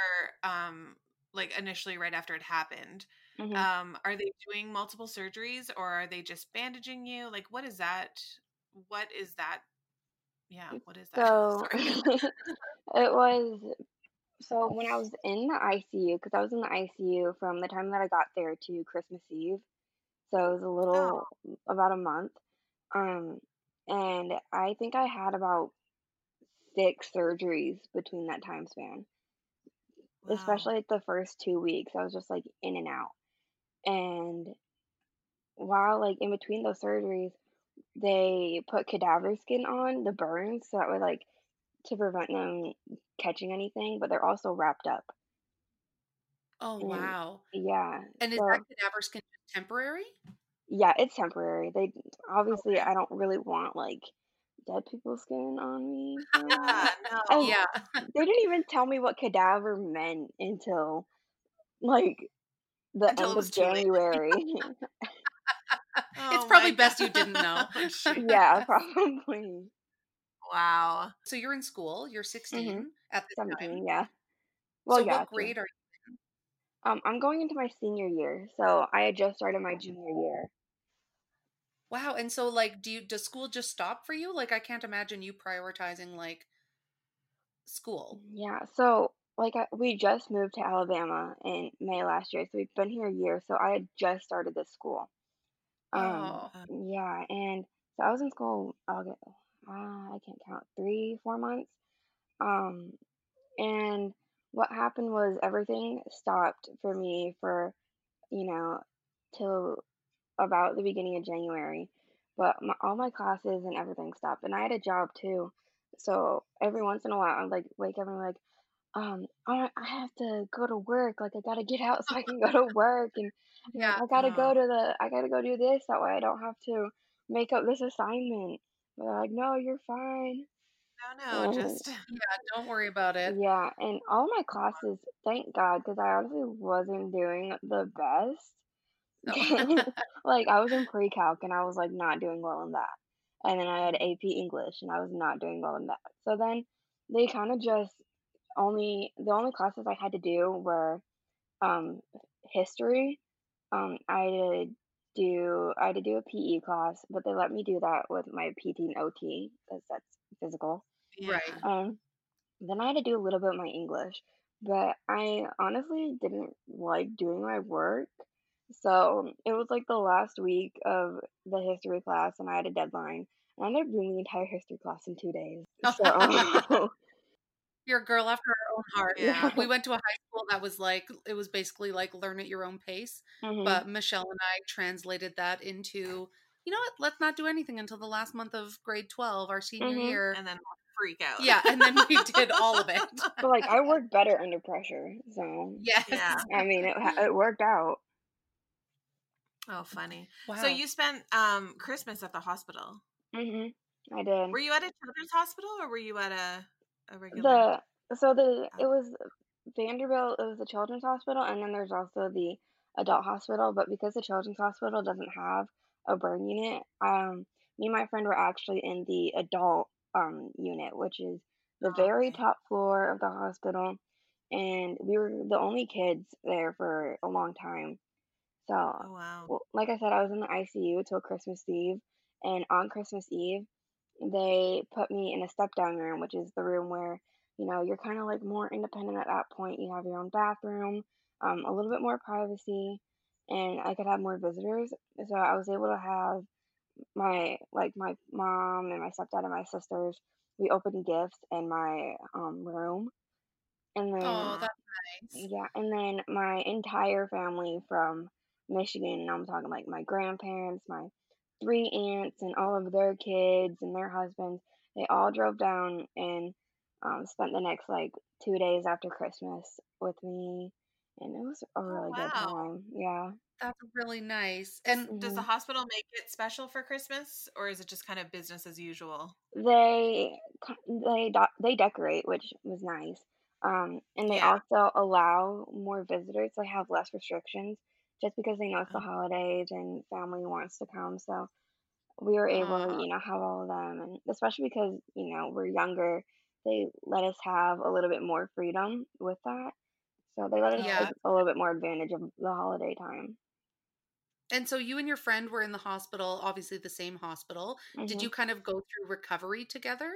um like initially right after it happened, hmm um, are they doing multiple surgeries or are they just bandaging you? Like what is that? What is that? Yeah, what is that? (laughs) So (laughs) it was so when I was in the ICU, because I was in the ICU from the time that I got there to Christmas Eve, so it was a Oh, little about a month. Um, and I think I had about six surgeries between that time span, wow. especially like the first two weeks. I was just like in and out. And while like in between those surgeries, they put cadaver skin on the burns so that way like to prevent them catching anything, but they're also wrapped up. Oh, And wow. yeah, And is so that cadaver skin temporary? yeah, it's temporary. They obviously Okay. I don't really want like dead people's skin on me (laughs) no. And Yeah. they didn't even tell me what cadaver meant until like the Until end of. January. (laughs) It's Oh probably best you didn't know. (laughs) Yeah, probably. Wow. So you're in school, you're hmm 16 at this time. yeah. Well, So yeah, what grade are you Um, I'm going into my senior year, so I had just started my junior year. Wow. And so like do you does school just stop for you? Like I can't imagine you prioritizing like school. Yeah, so like I, we just moved to Alabama in May last year, so we've been here a year. So I had just started this school. Um, Oh. Uh, yeah, and so I was in school. August, uh, I can't count three, four months. Um, and what happened was everything stopped for me for you know till about the beginning of January, but my, all my classes and everything stopped, and I had a job too. So every once in a while, I'd like wake up and be like, um, I I have to go to work. Like I gotta get out so I can go to work, and (laughs) Yeah. I gotta go to the, I gotta go do this. That way I don't have to make up this assignment. But they're like, no, you're fine. No, no, And just (laughs) Yeah, don't worry about it. yeah, and all my classes, thank God, because I honestly wasn't doing the best. (laughs) (laughs) Like I was in pre-calc and I was like not doing well in that. And then I had AP English and I was not doing well in that. So then they kind of just only the only classes I had to do were um history. Um, I did do I had to do a PE class, but they let me do that with my PT and OT because that's physical. Right. Um, then I had to do a little bit of my English, but I honestly didn't like doing my work. So it was like the last week of the history class, and I had a deadline. And I ended up doing the entire history class in two days. (laughs) So You're a girl after her own heart. Yeah. We went to a high school that was like it was basically like learn at your own pace. mhm. But Michelle and I translated that into you know what? Let's not do anything until the last month of grade twelve, our senior Mhm. year. And then freak out. yeah, and then we (laughs) did all of it. but like I work better under pressure. So Yes. Yeah. I mean, it it worked out. Oh, funny. Wow. So you spent um Christmas at the hospital. hmm I did. Were you at a children's hospital or were you at a a regular? The so the it was Vanderbilt. It was the children's hospital, and then there's also the adult hospital. But because the children's hospital doesn't have a burn unit, um, me and my friend were actually in the adult um unit, which is the Oh, very top floor of the hospital, and we were the only kids there for a long time. So, oh wow. well, like I said, I was in the ICU till Christmas Eve, and on Christmas Eve, they put me in a step down room, which is the room where you know you're kind of like more independent at that point. You have your own bathroom, um, a little bit more privacy, and I could have more visitors. So I was able to have my like my mom and my stepdad and my sisters. We opened gifts in my um room, and then Oh, that's nice. yeah, and then my entire family from Michigan, and I'm talking like my grandparents, my three aunts, and all of their kids and their husbands, they all drove down and um, spent the next like two days after Christmas with me, and it was a really good wow. time. Yeah. That's really nice. And Does the Mhm. hospital make it special for Christmas or is it just kind of business as usual? They they they decorate, which was nice. Um, and they Yeah. also allow more visitors. They have less restrictions just because they know it's the Oh. holidays and family wants to come. So we were able to, you know, have all of them, and especially because you know we're younger, they let us have a little bit more freedom with that. So they let us Yeah. take a little bit more advantage of the holiday time. And so you and your friend were in the hospital, obviously the same hospital. Did Mhm. you kind of go through recovery together?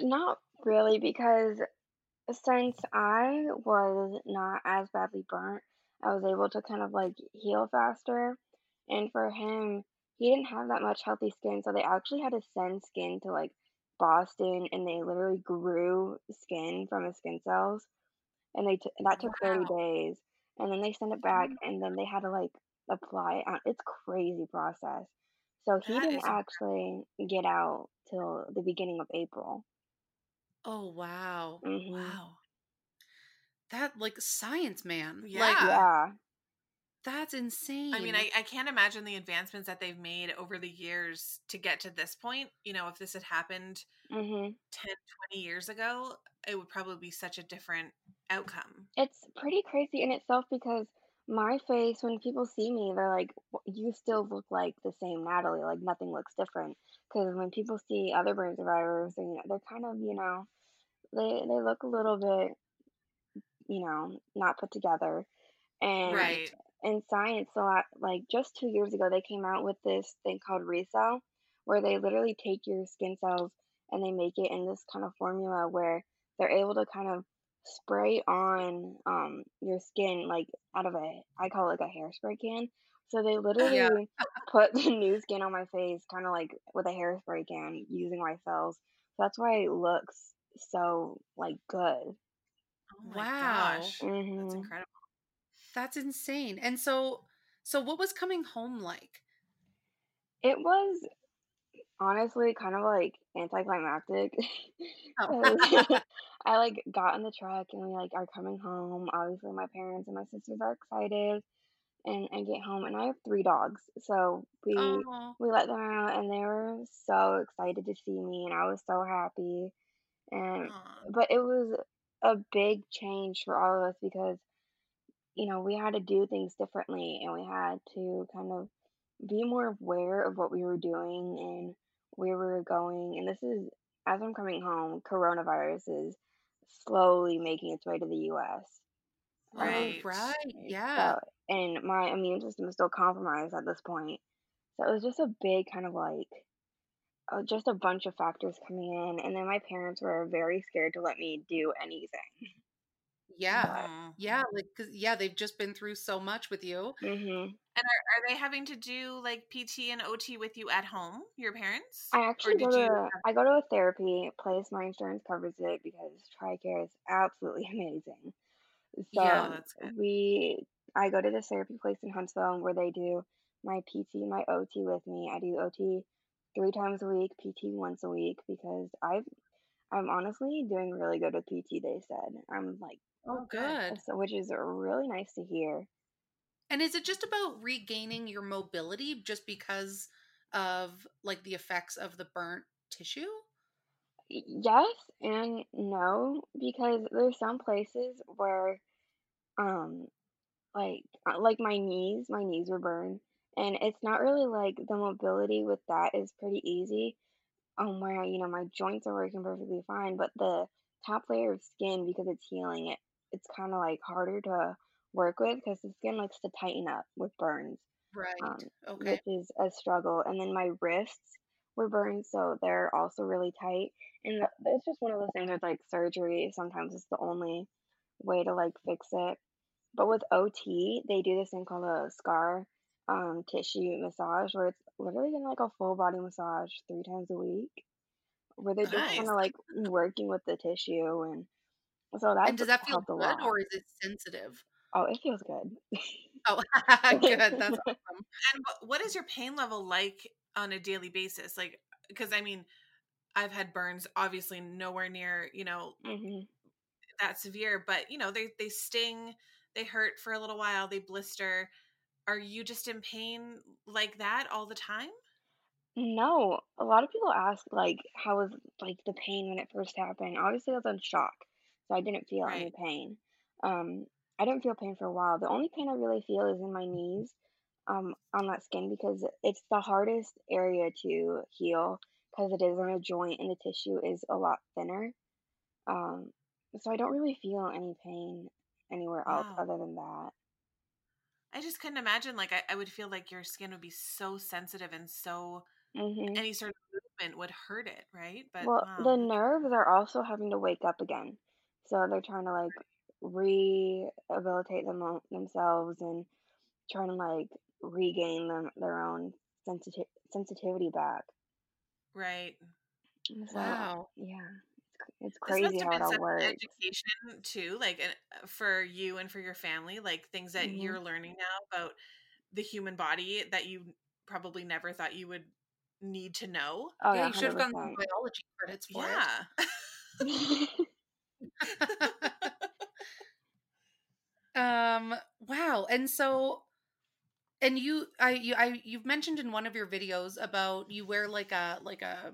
Not really, because since I was not as badly burnt, I was able to kind of like heal faster. And for him, he didn't have that much healthy skin, so they actually had to send skin to like Boston, and they literally grew skin from his skin cells, and they t- that took 30 days, and then they sent it back, and then they had to like apply it. It's crazy process. So he That didn't actually get out till the beginning of April. Oh, wow. hmm Wow. That like science man. Like Yeah. Yeah. that's insane. I mean, I, I can't imagine the advancements that they've made over the years to get to this point. You know, if this had happened hmm 10, 20 years ago, it would probably be such a different outcome. It's pretty crazy in itself because my face, when people see me, they're like, "You still look like the same Natalie. Like nothing looks different." Because when people see other burn survivors, they, you know, they're kind of, you know, they they look a little bit, you know, not put together. And Right. in science, a lot like just two years ago, they came out with this thing called ReCell, where they literally take your skin cells and they make it in this kind of formula where they're able to kind of spray on um your skin like out of a I call it like a hairspray can. So they literally put the new skin on my face, kind of like with a hairspray can, using my cells. So that's why it looks so like good. Oh my Wow. gosh. That's mm-hmm. incredible. that's insane. And so so what was coming home like? It was honestly kind of like anticlimactic. (laughs) Oh. 'Cause (laughs) I like got in the truck and we like are coming home. Obviously, my parents and my sisters are excited, and I get home and I have three dogs. So we Oh, we let them out and they were so excited to see me, and I was so happy. And Aw. but it was a big change for all of us because you know we had to do things differently and we had to kind of be more aware of what we were doing and where we were going. And this is as I'm coming home, coronavirus is slowly making its way to the U.S. Oh, um, Right. right. Yeah. So, and my immune system is still compromised at this point. So it was just a big kind of like, just a bunch of factors coming in. And then my parents were very scared to let me do anything. yeah. Yeah. Like, cause yeah, they've just been through so much with you. hmm And are, are they having to do like PT and OT with you at home, your parents? I actually go did you to I go to a therapy place. My insurance covers it because TRICARE is absolutely (laughs) amazing. So Yeah, that's good. we I go to this therapy place in Huntsville where they do my PT, my OT with me. I do OT three times a week, PT once a week because I've I'm honestly doing really good with PT. They said I'm like Oh, good. so, which is really nice to hear. And is it just about regaining your mobility just because of like the effects of the burnt tissue? Yes and no because there's some places where um like uh, like my knees my knees were burned and it's not really like the mobility with that is pretty easy um where you know my joints are working perfectly fine but the top layer of skin because it's healing it it's kind of like harder to work with because the skin likes to tighten up with burns Right. um, okay. which is a struggle. And then my wrists were burned, so they're also really tight. And it's just one of those things with like surgery. Sometimes it's the only way to like fix it. But with OT, they do this thing called a scar um, tissue massage, where it's literally getting like a full body massage three times a week, where they're just Nice. kind of like working with the tissue, and so that and does that feel good lot. or is it sensitive? Oh, it feels good. Oh, (laughs) (laughs) good. That's (laughs) awesome. And what, what is your pain level like on a daily basis? Like, because I mean, I've had burns, obviously nowhere near, you know, hmm that severe, but you know, they they sting, they hurt for a little while, they blister. Are you just in pain like that all the time? No, a lot of people ask like how was like the pain when it first happened. Obviously, I was in shock, so I didn't feel any pain. Um, I didn't feel pain for a while. The only pain I really feel is in my knees, um, on that skin because it's the hardest area to heal because it is on a joint and the tissue is a lot thinner. Um, so I don't really feel any pain anywhere else Wow. other than that. I just couldn't imagine. Like, I, I would feel like your skin would be so sensitive and so hmm any sort of movement would hurt it, right? But Well, wow, the nerves are also having to wake up again. So they're trying to like rehabilitate them themselves and trying to like regain them their own sensitive sensitivity back. right. So Wow. yeah, it's, it's This must crazy have how it been all such works. education too, like uh, for you and for your family, like things that hmm you're learning now about the human body that you probably never thought you would need to know. Oh yeah, yeah, you should have hundred gotten biology credits for Yeah. it. (laughs) (laughs) um. Wow. And so, and you, I, you, I, you've mentioned in one of your videos about you wear like a like a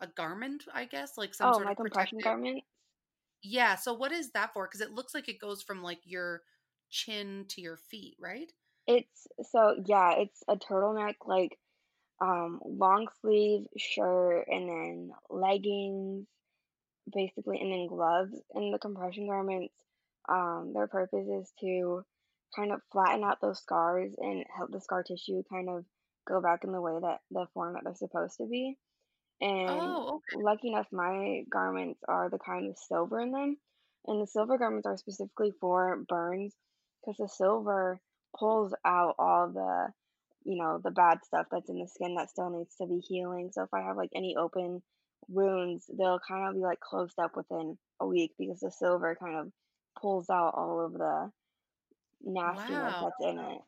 a garment, I guess, like some Oh, sort of compression protective. garment. Yeah. So what is that for? Because it looks like it goes from like your chin to your feet, right? It's so yeah, it's a turtleneck like um long sleeve shirt and then leggings basically and then gloves and the compression garments um their purpose is to kind of flatten out those scars and help the scar tissue kind of go back in the way that the form that they're supposed to be and Oh, okay. lucky enough my garments are the kind with silver in them and the silver garments are specifically for burns because the silver pulls out all the you know the bad stuff that's in the skin that still needs to be healing so if i have like any open wounds they'll kind of be like closed up within a week because the silver kind of pulls out all of the nastiness Wow. that's in it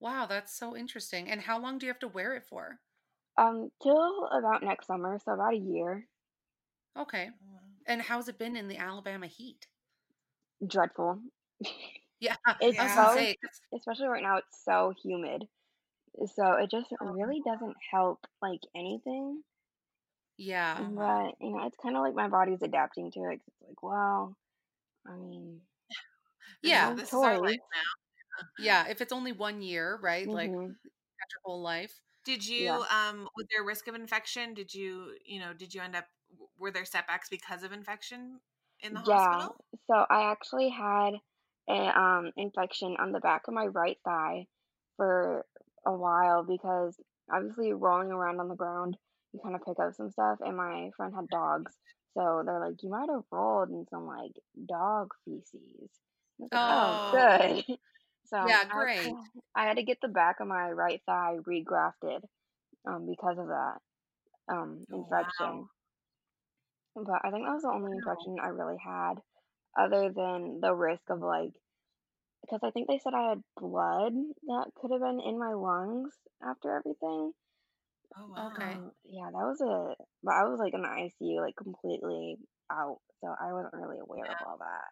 Wow, that's so interesting. And how long do you have to wear it for? Um till about next summer so about a year Okay. And how's it been in the Alabama heat? dreadful Yeah, (laughs) it's Yeah. so especially right now it's so humid so it just Oh. really doesn't help like anything yeah, Mhm. but you know it's kind of like my body's adapting to it 'cause it's like well i mean (sighs) yeah, this is our life now. yeah. If it's only one year, right? Like hmm not your whole life. Did you Yeah. um was there risk of infection? Did you, you know, did you end up were there setbacks because of infection in the Yeah. hospital? So I actually had an um infection on the back of my right thigh for a while because obviously rolling around on the ground, you kind of pick up some stuff, and my friend had dogs. So they're like, you might have rolled in some like dog feces. Like, oh, Oh. good. So Yeah, I- great. (laughs) I had to get the back of my right thigh regrafted um, because of that um, Oh, infection. wow. But I think that was the only infection I really had, other than the risk of like, because I think they said I had blood that could have been in my lungs after everything. Oh wow. Okay. Um, yeah, that was a, but I was like in the ICU, like completely out, so I wasn't really aware of all that.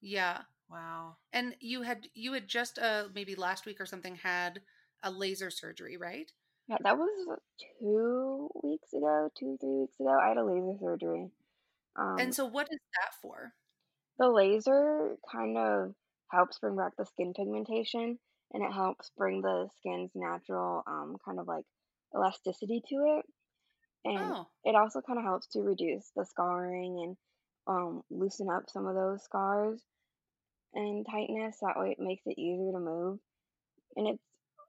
Yeah. Wow. And you had you had just uh maybe last week or something had a laser surgery, right? Yeah, that was two weeks ago, two, three weeks ago. I had a laser surgery. Um, and so what is that for? the laser kind of helps bring back the skin pigmentation and it helps bring the skin's natural um, kind of like elasticity to it. And Oh. it also kind of helps to reduce the scarring and um, loosen up some of those scars and tightness. That way it makes it easier to move. And it's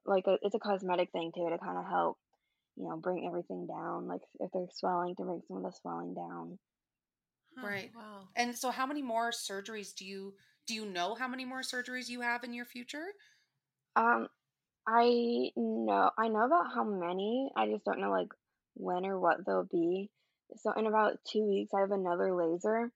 like a, it's a cosmetic thing too to kind of help, you know, bring everything down. Like if they're swelling, to bring some of the swelling down. Huh, Right. Wow. And so how many more surgeries do you do you know how many more surgeries you have in your future? Um, I know I know about how many. I just don't know like when or what they'll be. So in about two weeks, I have another laser,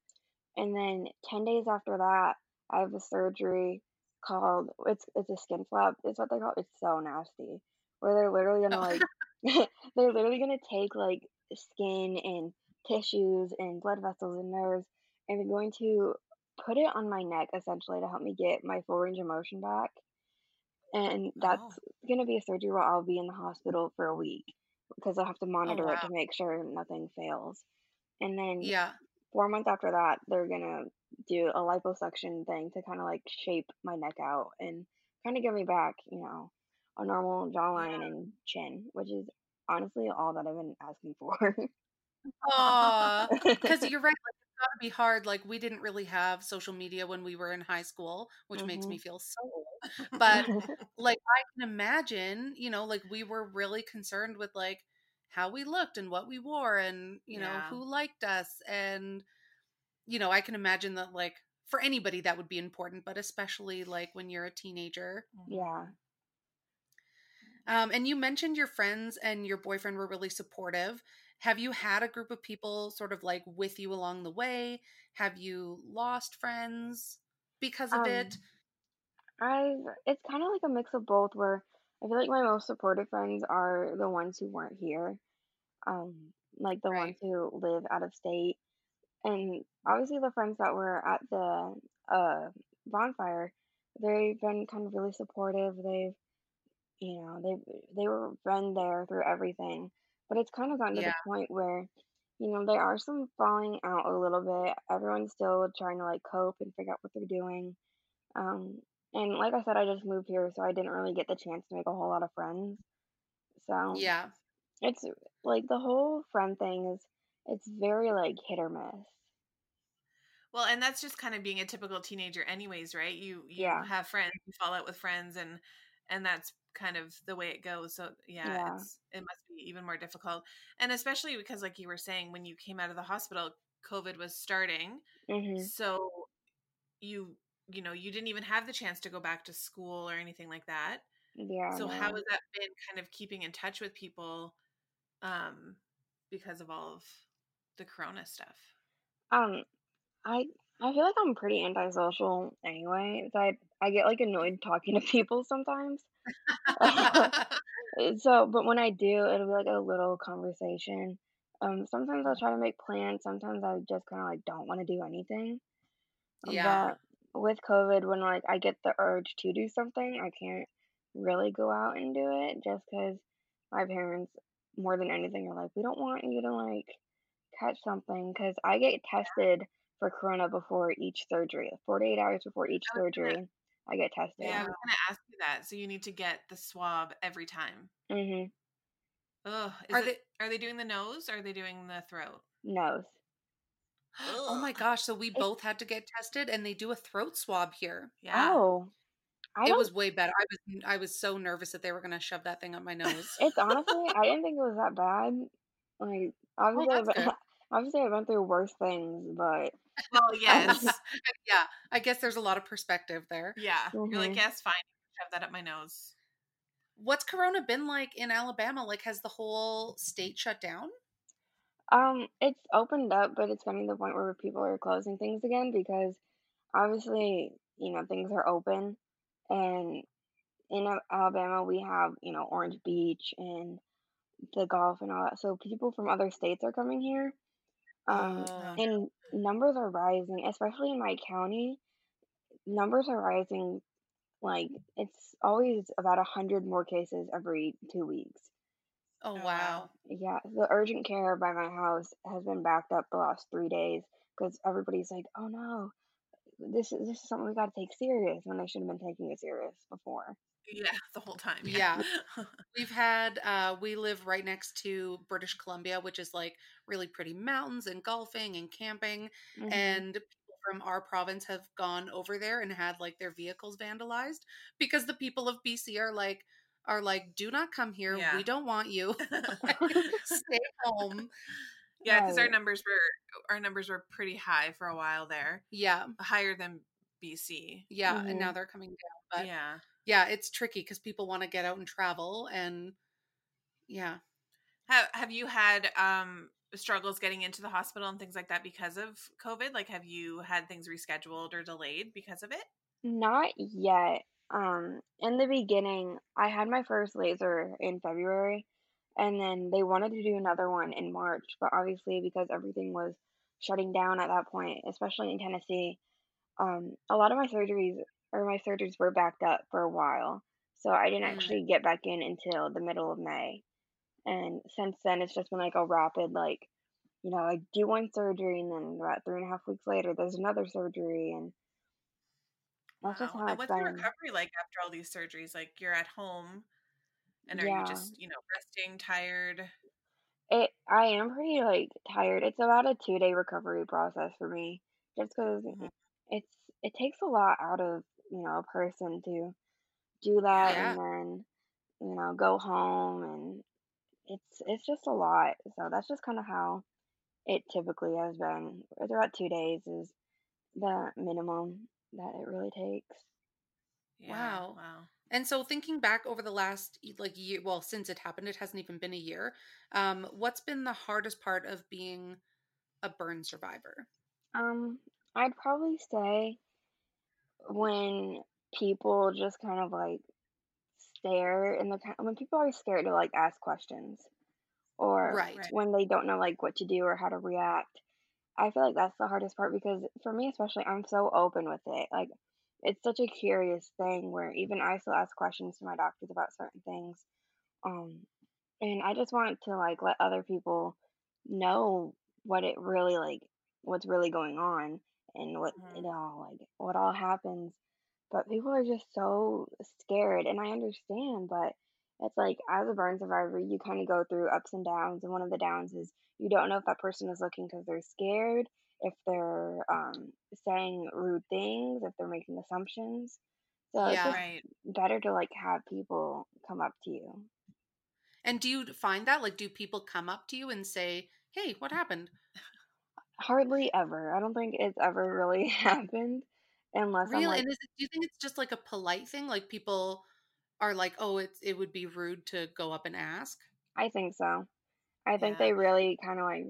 and then ten days after that, I have a surgery called it's it's a skin flap. It's what they call. It's so nasty. Where they're literally gonna Oh. like (laughs) (laughs) they're literally gonna take like skin and tissues and blood vessels and nerves, and they're going to put it on my neck essentially to help me get my full range of motion back. And that's Oh. gonna be a surgery where I'll be in the hospital for a week because I'll have to oh, monitor it wow. to make sure nothing fails. And then Yeah. Four months after that, they're gonna do a liposuction thing to kind of like shape my neck out and kind of give me back, you know, a normal jawline and chin, which is honestly all that I've been asking for. Aw. (laughs) Because you're right, like it's gotta be hard. Like we didn't really have social media when we were in high school, which makes Mhm. me feel so old. But (laughs) like I can imagine, you know, like we were really concerned with like how we looked and what we wore and, you know, Yeah. who liked us and you know, I can imagine that like for anybody that would be important, but especially like when you're a teenager. yeah. Um, and you mentioned your friends and your boyfriend were really supportive. Have you had a group of people sort of like with you along the way? Have you lost friends because of Um, it? I've it's kind of like a mix of both where I feel like my most supportive friends are the ones who weren't here. Um, like the ones who live out of state. And obviously the friends that were at the uh bonfire, they've been kind of really supportive. They've you know, they've they were been there through everything. But it's kind of gotten to Yeah. the point where, you know, there are some falling out a little bit. Everyone's still trying to like cope and figure out what they're doing. Um, and like I said, I just moved here, so I didn't really get the chance to make a whole lot of friends. So Yeah. it's like the whole friend thing is it's very like hit or miss. Well, and that's just kind of being a typical teenager anyways, right? You you Yeah. have friends, you fall out with friends and and that's kind of the way it goes. So yeah, Yeah. it's it must be even more difficult. And especially because like you were saying when you came out of the hospital, COVID was starting. hmm So you you know, you didn't even have the chance to go back to school or anything like that. Yeah. So how has that been kind of keeping in touch with people um because of all of the corona stuff? Um, I I feel like I'm pretty antisocial anyway. So I I get like annoyed talking to people sometimes. (laughs) (laughs) So, but when I do, it'll be like a little conversation. Um, sometimes I'll try to make plans. Sometimes I just kind of like don't want to do anything. Yeah. But with COVID, when like I get the urge to do something, I can't really go out and do it just because my parents, more than anything, are like, we don't want you to like catch something because I get tested for corona before each surgery, 48 hours before each gonna- surgery. I get tested. Yeah, I was gonna ask you that. So you need to get the swab every time. hmm Ugh. Is Are it- they- are they doing the nose? Or are they doing the throat? Nose. Oh my gosh! So we both had to get tested, and they do a throat swab here. Yeah. Oh, I it was way better. I was I was so nervous that they were gonna shove that thing up my nose. It's honestly, I didn't (laughs) think it was that bad. Like obviously, I've been, (laughs) obviously I've been through worse things, but Well, (laughs) yes. yeah, I guess there's a lot of perspective there. yeah. You're like, Mhm. yes, fine. Shove that up my nose. What's Corona been like in Alabama? Like, has the whole state shut down? Um, it's opened up, but it's getting to the point where people are closing things again because obviously, you know, things are open, and in Al- Alabama we have you know Orange Beach and the Gulf and all that, so people from other states are coming here. Um, Oh. and numbers are rising, especially in my county. Numbers are rising like it's always about a hundred more cases every two weeks. Oh, Oh, wow. wow. Yeah, the urgent care by my house has been backed up the last three days because everybody's like, "Oh no, this is this is something we got to take serious," when they should have been taking it serious before. Yeah, the whole time. Yeah. (laughs) We've had uh we live right next to British Columbia, which is like really pretty mountains and golfing and camping. Mhm. And people from our province have gone over there and had like their vehicles vandalized because the people of BC are like are like, do not come here. Yeah. We don't want you. (laughs) (laughs) Stay home. yeah, because our numbers were our numbers were pretty high for a while there, Yeah. higher than BC. Yeah. And now Mhm. they're coming down. But yeah. yeah, it's tricky because people want to get out and travel and yeah. Have Have you had um struggles getting into the hospital and things like that because of COVID? Like, have you had things rescheduled or delayed because of it? Not yet. Um, in the beginning, I had my first laser in February, and then they wanted to do another one in March, but obviously because everything was shutting down at that point, especially in Tennessee, um, a lot of my surgeries or my surgeries were backed up for a while. So I didn't Mm. actually get back in until the middle of May. And since then, it's just been like a rapid, like, you know, I do one surgery, and then about three and a half weeks later, there's another surgery, and that's just how And it's what's your been. recovery like after all these surgeries? Like, you're at home, and are Yeah. you just you know resting, tired? It, I am pretty like tired. It's about a two day recovery process for me, just because Mhm. it's it takes a lot out of you know a person to do that Yeah. and then you know go home and it's it's just a lot. So that's just kind of how it typically has been. It's about two days is the minimum that it really takes. Yeah, Wow. Wow. And so thinking back over the last like year, well, since it happened, it hasn't even been a year. Um, what's been the hardest part of being a burn survivor? Um, I'd probably say when people just kind of like stare and the ki- when people are scared to like ask questions or Right. Right. when they don't know like what to do or how to react. I feel like that's the hardest part because for me especially I'm so open with it. Like it's such a curious thing where even I still ask questions to my doctors about certain things. Um and I just want to like let other people know what it really like what's really going on and what Mhm. it all like what all happens. But people are just so scared and I understand, but it's like as a burn survivor, you kind of go through ups and downs, and one of the downs is you don't know if that person is looking because they're scared, if they're um, saying rude things, if they're making assumptions. So it's Yeah. just Right. better to like have people come up to you. And do you find that like do people come up to you and say, "Hey, what happened?" Hardly ever. I don't think it's ever really (laughs) happened unless I'm Really? like, And is it, do you think it's just like a polite thing? Like people are like, "Oh, it's it would be rude to go up and ask." I think so. I think Yeah. they really kind of like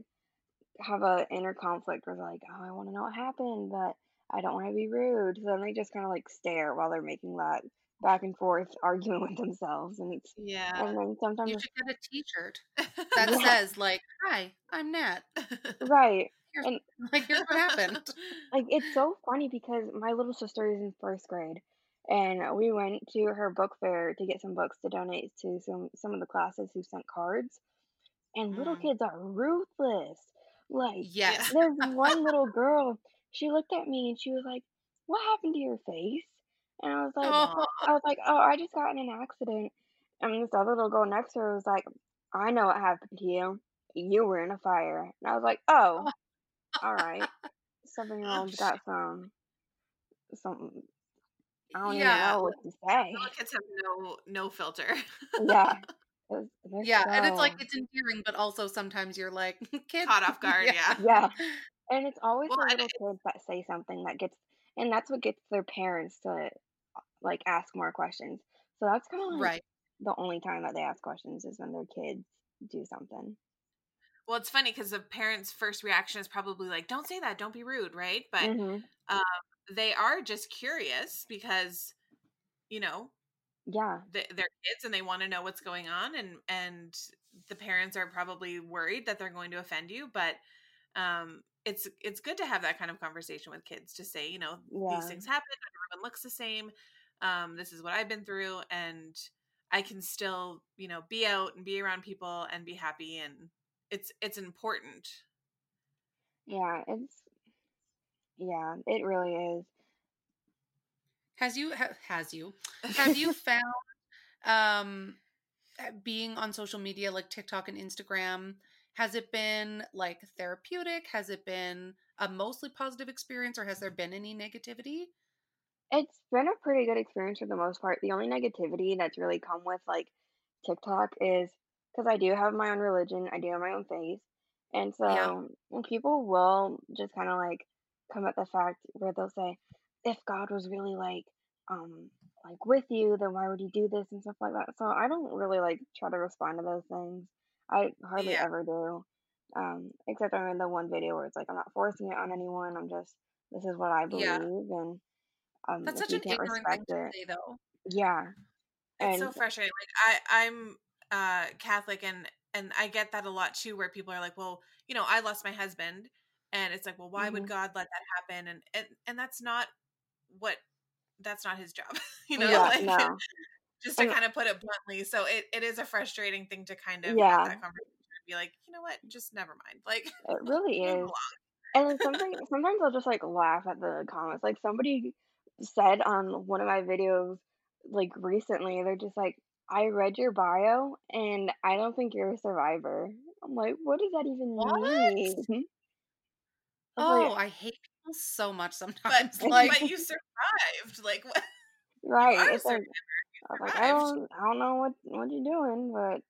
have a inner conflict where they're like, oh, I want to know what happened, but I don't want to be rude. So then they just kind of like stare while they're making that back and forth (laughs) arguing with themselves, and it's Yeah. and then sometimes You should get a T-shirt (laughs) (laughs) that Yeah. says like, "Hi, I'm Nat. right. Here's, And- like here's what happened." like it's so funny because my little sister is in first grade and we went to her book fair to get some books to donate to some some of the classes who sent cards and little Mm. kids are ruthless like Yes. (laughs) there's (laughs) one little girl she looked at me and she was like what happened to your face and i was like Oh. i was like oh i just got in an accident and this other little girl next to her was like I know what happened to you. You were in a fire. And I was like, oh, (laughs) all right. Seven year old's got some, some, I don't Yeah. even know what to say. Little kids have no no filter. Yeah. (laughs) It's- they're Yeah, and it's like so- it's endearing, but also sometimes you're like (laughs) kid Caught off (laughs) guard, yeah. Yeah. And it's always Well, the and little kids that say something that gets, and that's what gets their parents to like ask more questions. So that's kind of like right. the only time that they ask questions is when their kids do something. Well, it's funny because the parents' first reaction is probably like, "Don't say that. Don't be rude," right? But hmm they are just curious because, you know, Yeah. th- they're kids and they want to know what's going on, and and the parents are probably worried that they're going to offend you. But um, it's it's good to have that kind of conversation with kids to say, you know, Yeah. these things happen. Everyone looks the same. Um, this is what I've been through, and I can still, you know, be out and be around people and be happy, and it's it's important. Yeah. It's, yeah, it really is. Has you ha, has you have you (laughs) found um uh, being on social media like TikTok and Instagram has it been like therapeutic? Has it been a mostly positive experience or has there been any negativity? It's been a pretty good experience for the most part. The only negativity that's really come with like TikTok is because I do have my own religion, I do have my own faith, and so Yeah. when people will just kind of like come at the fact where they'll say, if God was really like um like with you, then why would he do this and stuff like that. So I don't really like try to respond to those things. I hardly Yeah. ever do. Um, except I'm in the one video where it's like I'm not forcing it on anyone. I'm just this is what I believe Yeah. and um That's such an ignorant thing to say though. Yeah. It's And so frustrating. Like I, I'm uh Catholic and and I get that a lot too, where people are like, well, you know, I lost my husband, and it's like, well, why would Mhm. God let that happen? And and and that's not what that's not his job, (laughs) you know. yeah, like no. (laughs) just to And- kind of put it bluntly. So it, it is a frustrating thing to kind of Yeah. have that conversation be like, you know what, just never mind. Like It (laughs) really is. And then something sometimes I'll just like laugh at the comments. Like somebody said on one of my videos like recently, they're just like, I read your bio and I don't think you're a survivor. I'm like, what does that even What? mean? Oh, like, I hate people so much sometimes. (laughs) Like- like but you survived. Like (laughs) what? right. It's like I like, I don't I don't know what what you're doing, but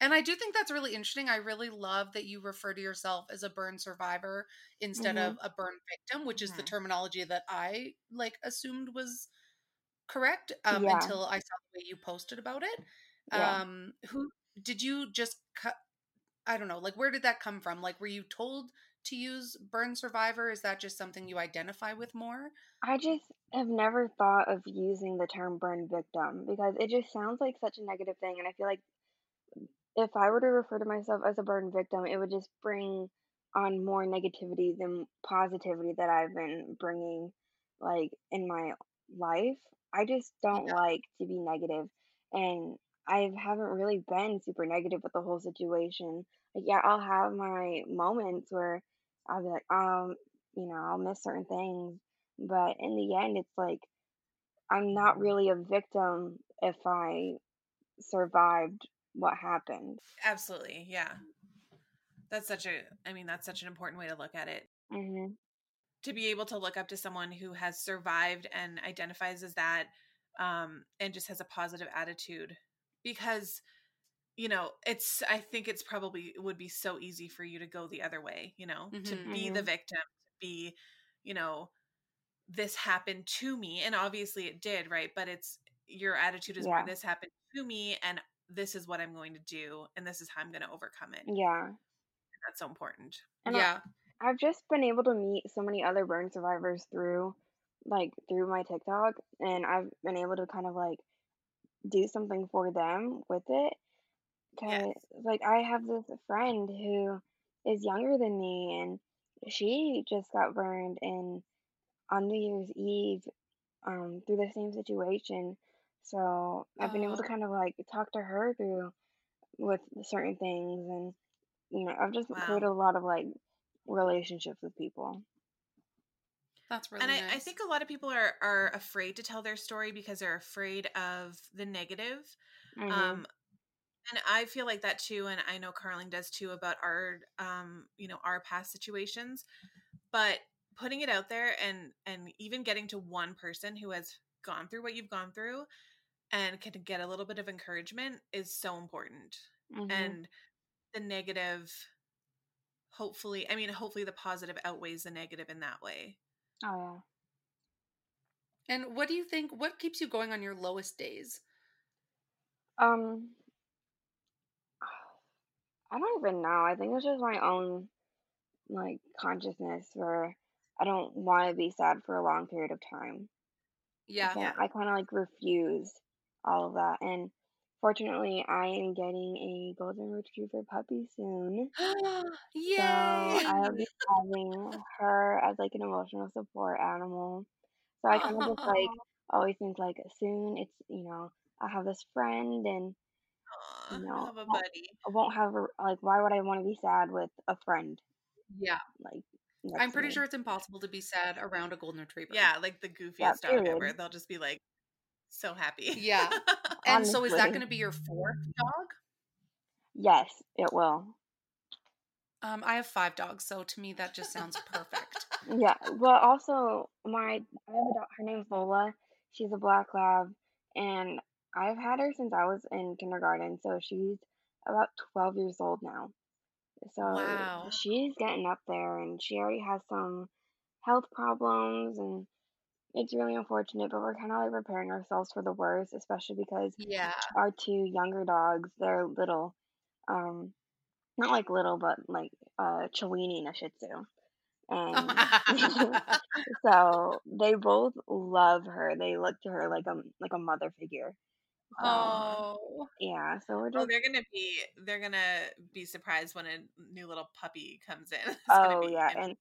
And I do think that's really interesting. I really love that you refer to yourself as a burn survivor instead Mhm. of a burn victim, which is the Mhm. terminology that I like assumed was correct um, Yeah. until I saw the way you posted about it. Yeah. Um, who did you just cut? I don't know. Like, where did that come from? Like, were you told to use burn survivor? Is that just something you identify with more? I just have never thought of using the term burn victim because it just sounds like such a negative thing. And I feel like if I were to refer to myself as a burn victim, it would just bring on more negativity than positivity that I've been bringing, like in my life. I just don't like to be negative, and I haven't really been super negative with the whole situation. Like, yeah, I'll have my moments where I'll be like, um, you know, I'll miss certain things, but in the end, it's like I'm not really a victim if I survived what happened. Absolutely, yeah. That's such a. I mean, that's such an important way to look at it. hmm to be able to look up to someone who has survived and identifies as that um and just has a positive attitude because you know it's i think it's probably it would be so easy for you to go the other way you know to Mhm. be the Mhm. victim to be you know this happened to me and obviously it did right but it's your attitude is Yeah. more this happened to me and this is what i'm going to do and this is how i'm going to overcome it Yeah. that's so important And I- yeah. I've just been able to meet so many other burn survivors through like through my TikTok and I've been able to kind of like do something for them with it cuz Yes. like I have this friend who is younger than me and she just got burned and on New Year's Eve um through the same situation. So I've been able to Oh. kind of like talk to her through with certain things and you know, I've just Wow. created a lot of like relationships with people. That's really and I, nice. I think a lot of people are are afraid to tell their story because they're afraid of the negative Mhm. um and I feel like that too, and I know Carling does too about our, um, you know, our past situations. But putting it out there and and even getting to one person who has gone through what you've gone through and can get a little bit of encouragement is so important. Mhm. And the negative, hopefully, I mean, hopefully the positive outweighs the negative in that way. oh yeah. And what do you think? What keeps you going on your lowest days? Um, I don't even know. I think it's just my own like consciousness where I don't want to be sad for a long period of time. Yeah. So Yeah. I kind of like refuse all of that. And fortunately, I am getting a golden retriever puppy soon. Yay! (gasps) So I'll be (laughs) having her as like an emotional support animal. So I kind of just like (laughs) always think like soon it's you know I have this friend and Aw, you know have a I buddy. I won't have a, like why would I want to be sad with a friend yeah. like I'm pretty sure it's impossible to be sad around a golden retriever. Yeah, like the Yeah, goofiest dog ever. They'll just be like so happy. Yeah. (laughs) And so is that going to be your fourth dog? Yes, it will. Um, I have five dogs, so to me that just sounds perfect. Yeah, Well, also my I have a dog. Her name's Lola. She's a black lab, and I've had her since I was in kindergarten. So she's about twelve years old now. So Wow. she's getting up there, and she already has some health problems, and it's really unfortunate. But we're kind of like preparing ourselves for the worst, especially because Yeah. our two younger dogs, they're little, um, not like little, but like uh, Chiweenie and a Shih Tzu. And so they both love her. They look to her like a like a mother figure. So oh. yeah, so we're Oh, just they're gonna be they're gonna be surprised when a new little puppy comes in. (laughs) It's oh be yeah, and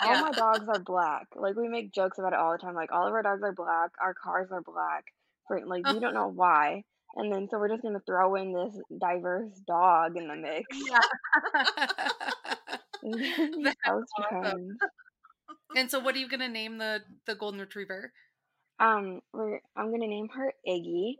all Yeah. my (laughs) dogs are black. Like we make jokes about it all the time. Like all of our dogs are black. Our cars are black. For like we don't know why. And then so we're just gonna throw in this diverse dog in the mix. (laughs) House awesome. and so what are you going to name the the golden retriever? Um, we're I'm gonna name her Iggy.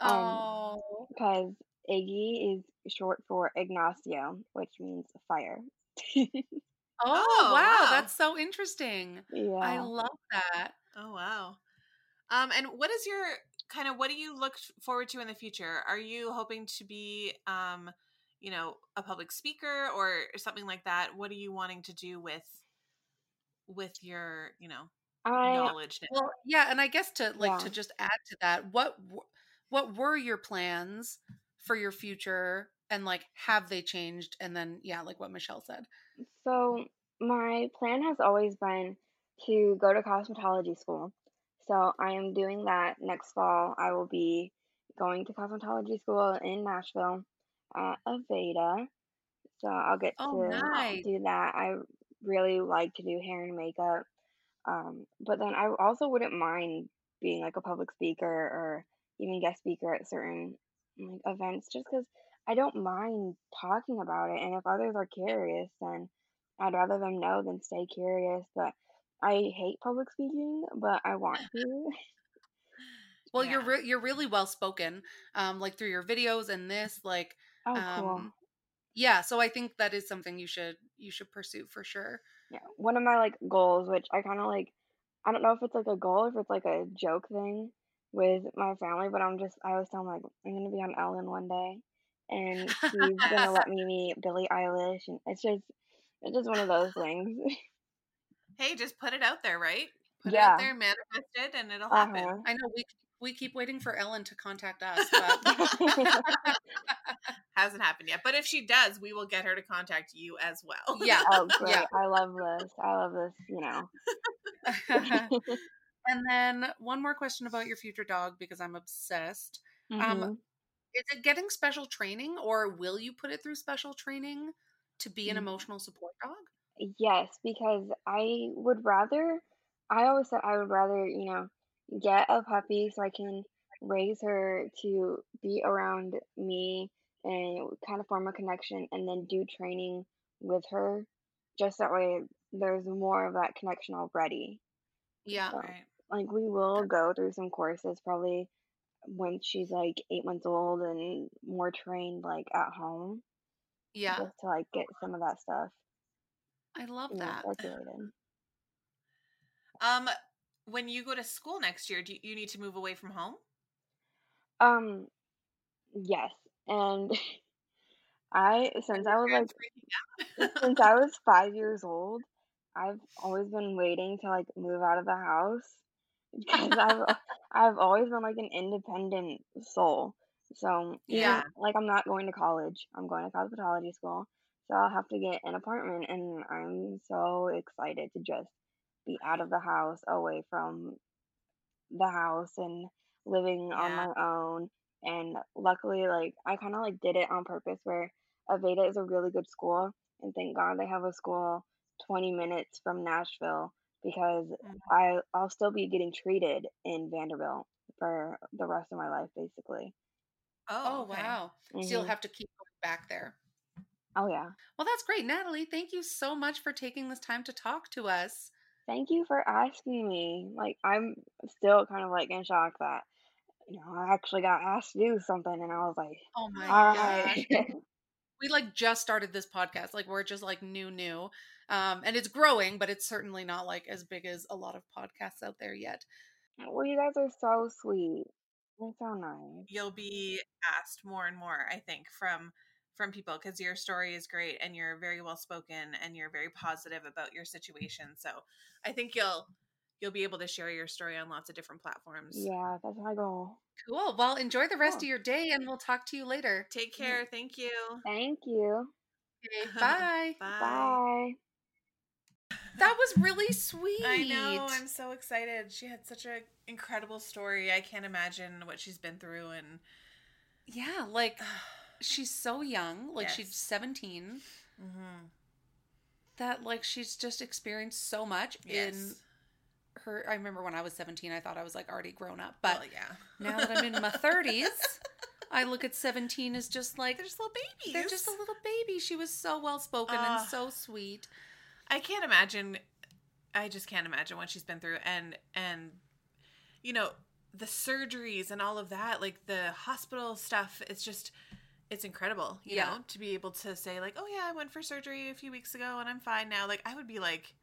Um, Oh. because Iggy is short for Ignacio, which means fire. (laughs) Oh, Oh, wow, wow. that's so interesting. Yeah. I love that. Oh wow. Um, and what is your kind of what do you look forward to in the future? Are you hoping to be um, you know, a public speaker or something like that? What are you wanting to do with with your, you know, I knowledge now? Well, yeah, and I guess to like Yeah. to just add to that, what w- what were your plans for your future and like have they changed and then yeah, like what Michelle said. so my plan has always been to go to cosmetology school. So I am doing that next fall. I will be going to cosmetology school in Nashville at Aveda. So I'll get Oh, to nice. do that. I really like to do hair and makeup. Um, but then I also wouldn't mind being like a public speaker or even guest speaker at certain like events just because I don't mind talking about it. And if others are curious, then I'd rather them know than stay curious. But I hate public speaking, but I want to. (laughs) Well, you're re- you're really well spoken um like through your videos and this like Oh, cool. um yeah, so I think that is something you should you should pursue for sure. Yeah, one of my like goals, which I kind of like, I don't know if it's like a goal, or if it's like a joke thing with my family, but I'm just, I always tell them like, I'm gonna be on Ellen one day, and (laughs) she's gonna let me meet Billie Eilish, and it's just, it's just one of those things. (laughs) Hey, just put it out there, right? Put it Yeah. out there, manifest it, and it'll Uh happen. I know we we keep waiting for Ellen to contact us, but (laughs) Hasn't happened yet. But if she does, we will get her to contact you as well. yeah. oh, great! Yeah. I love this. I love this. You know. And then one more question about your future dog because I'm obsessed. Mhm. Um, is it getting special training or will you put it through special training to be an Mm. emotional support dog? Yes, because I would rather, I always said I would rather, you know, get a puppy so I can raise her to be around me and kind of form a connection and then do training with her. Just that way there's more of that connection already. Yeah. So, Right. like, we will go through some courses probably when she's like eight months old and more trained like at home Yeah, just to like get some of that stuff I love you know, that. circulated. Um, when you go to school next year, do you, need to move away from home? Um, yes, and (laughs) I since I was like Parents freaking out? since I was five years old, I've always been waiting to like move out of the house (laughs) because I've I've always been like an independent soul. So Yeah. like I'm not going to college. I'm going to cosmetology school. So I'll have to get an apartment and I'm so excited to just be out of the house, away from the house and living on my own. And luckily like I kinda like did it on purpose where Aveda is a really good school and thank God they have a school twenty minutes from Nashville because Mhm. I I'll still be getting treated in Vanderbilt for the rest of my life basically. Oh, okay. wow. So you'll Mhm. have to keep going back there. Oh yeah. Well, that's great. Natalie, thank you so much for taking this time to talk to us. Thank you for asking me. Like I'm still kind of like in shock that you know I actually got asked to do something and I was like, Oh my all gosh. right. (laughs) We like just started this podcast. Like we're just like new new. Um and it's growing, but it's certainly not like as big as a lot of podcasts out there yet. well, you guys are so sweet. You're so nice. You'll be asked more and more, I think, from from people because your story is great and you're very well spoken and you're very positive about your situation. So I think you'll you'll be able to share your story on lots of different platforms. Yeah, that's my goal. Cool. Well, enjoy the rest Cool. of your day and we'll talk to you later. Take care. Thank you. Thank you. (laughs) Okay, bye. Bye. Bye. That was really sweet. I know. I'm so excited. She had such an incredible story. I can't imagine what she's been through and Yeah, like (sighs) she's so young, like she's 17, mm-hmm. that like she's just experienced so much in her I remember when I was 17, I thought I was like already grown up, but Well, yeah. now that I'm in my 30s, (laughs) I look at 17 as just like they're just little babies. they're just a little baby. She was so well spoken Ah. and so sweet. I can't imagine. I just can't imagine what she's been through, and and you know the surgeries and all of that, like the hospital stuff. It's just it's incredible, you Yeah. know, to be able to say like, oh yeah, I went for surgery a few weeks ago and I'm fine now. Like I would be like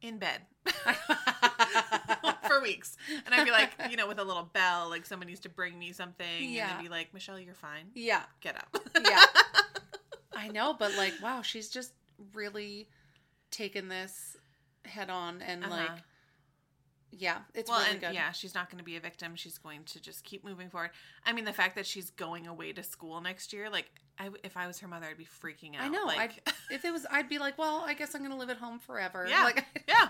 in bed (laughs) for weeks, and I'd be like, (laughs) you know, with a little bell, like someone used to bring me something, and Yeah. I'd be like, Michelle, you're fine. Yeah. Get up. Yeah. (laughs) I know, but like wow, she's just really taken this head on and Uh-huh. like yeah, it's well, really and good. yeah, she's not going to be a victim. She's going to just keep moving forward. I mean, the fact that she's going away to school next year, like, I, if I was her mother, I'd be freaking out. I know. Like, If it was, I'd be like, well, I guess I'm gonna live at home forever. Yeah. like, (laughs) yeah.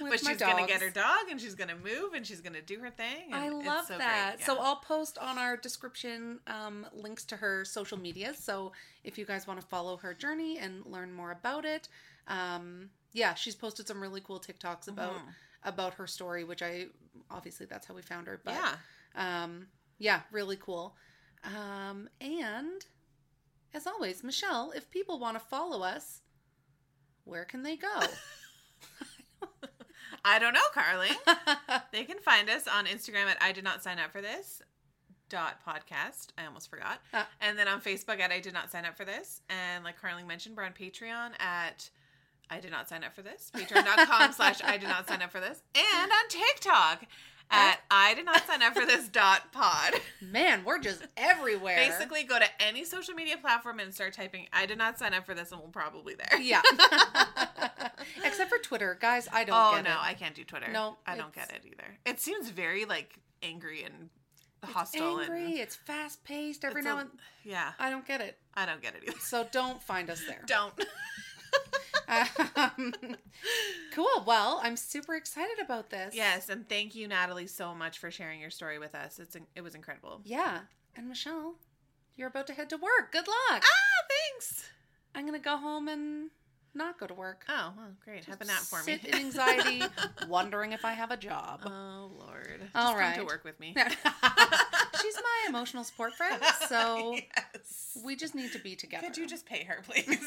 But she's going to get her dog, and she's going to move, and she's going to do her thing. I love so that. Great. So I'll post on our description um, links to her social media. So if you guys want to follow her journey and learn more about it, um, yeah, she's posted some really cool TikToks about Mhm. about her story, which I obviously that's how we found her. But yeah. um, yeah, really cool. Um, and as always, Michelle, if people want to follow us, where can they go? (laughs) I don't know, Carly. (laughs) they can find us on Instagram at I did not sign up for this dot podcast. I almost forgot. Uh. and then on Facebook at I did not sign up for this. And like Carly mentioned, we're on Patreon at I did not sign up for this. Patreon.com (laughs) slash I did not sign up for this. And on TikTok at I did not sign up for this dot pod. (laughs) Man, we're just everywhere. Basically go to any social media platform and start typing I did not sign up for this and we'll probably there. Yeah. (laughs) Except for Twitter, guys. I don't oh get no, it. I can't do Twitter. No, I don't get it either. It seems very like angry and It's hostile angry. and It's fast paced. Every it's now a- and yeah. I don't get it. I don't get it either. So don't find us there. (laughs) Don't. (laughs) Um, cool. Well, I'm super excited about this. yes, and thank you, Natalie, so much for sharing your story with us. It's it was incredible. Yeah. And Michelle, you're about to head to work. Good luck. Ah, thanks. I'm gonna go home and not go to work. Oh, well, great. Have a nap for Sit me. in anxiety, (laughs) wondering if I have a job. oh Lord. Just All come to work with me. (laughs) She's my emotional support friend, so yes. we just need to be together. Could you just pay her, please?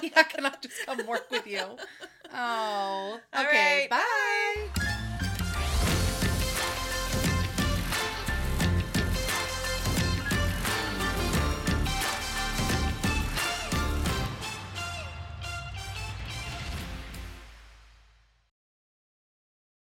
(laughs) yeah, can I just come work with you? (laughs) Oh, okay. right, bye.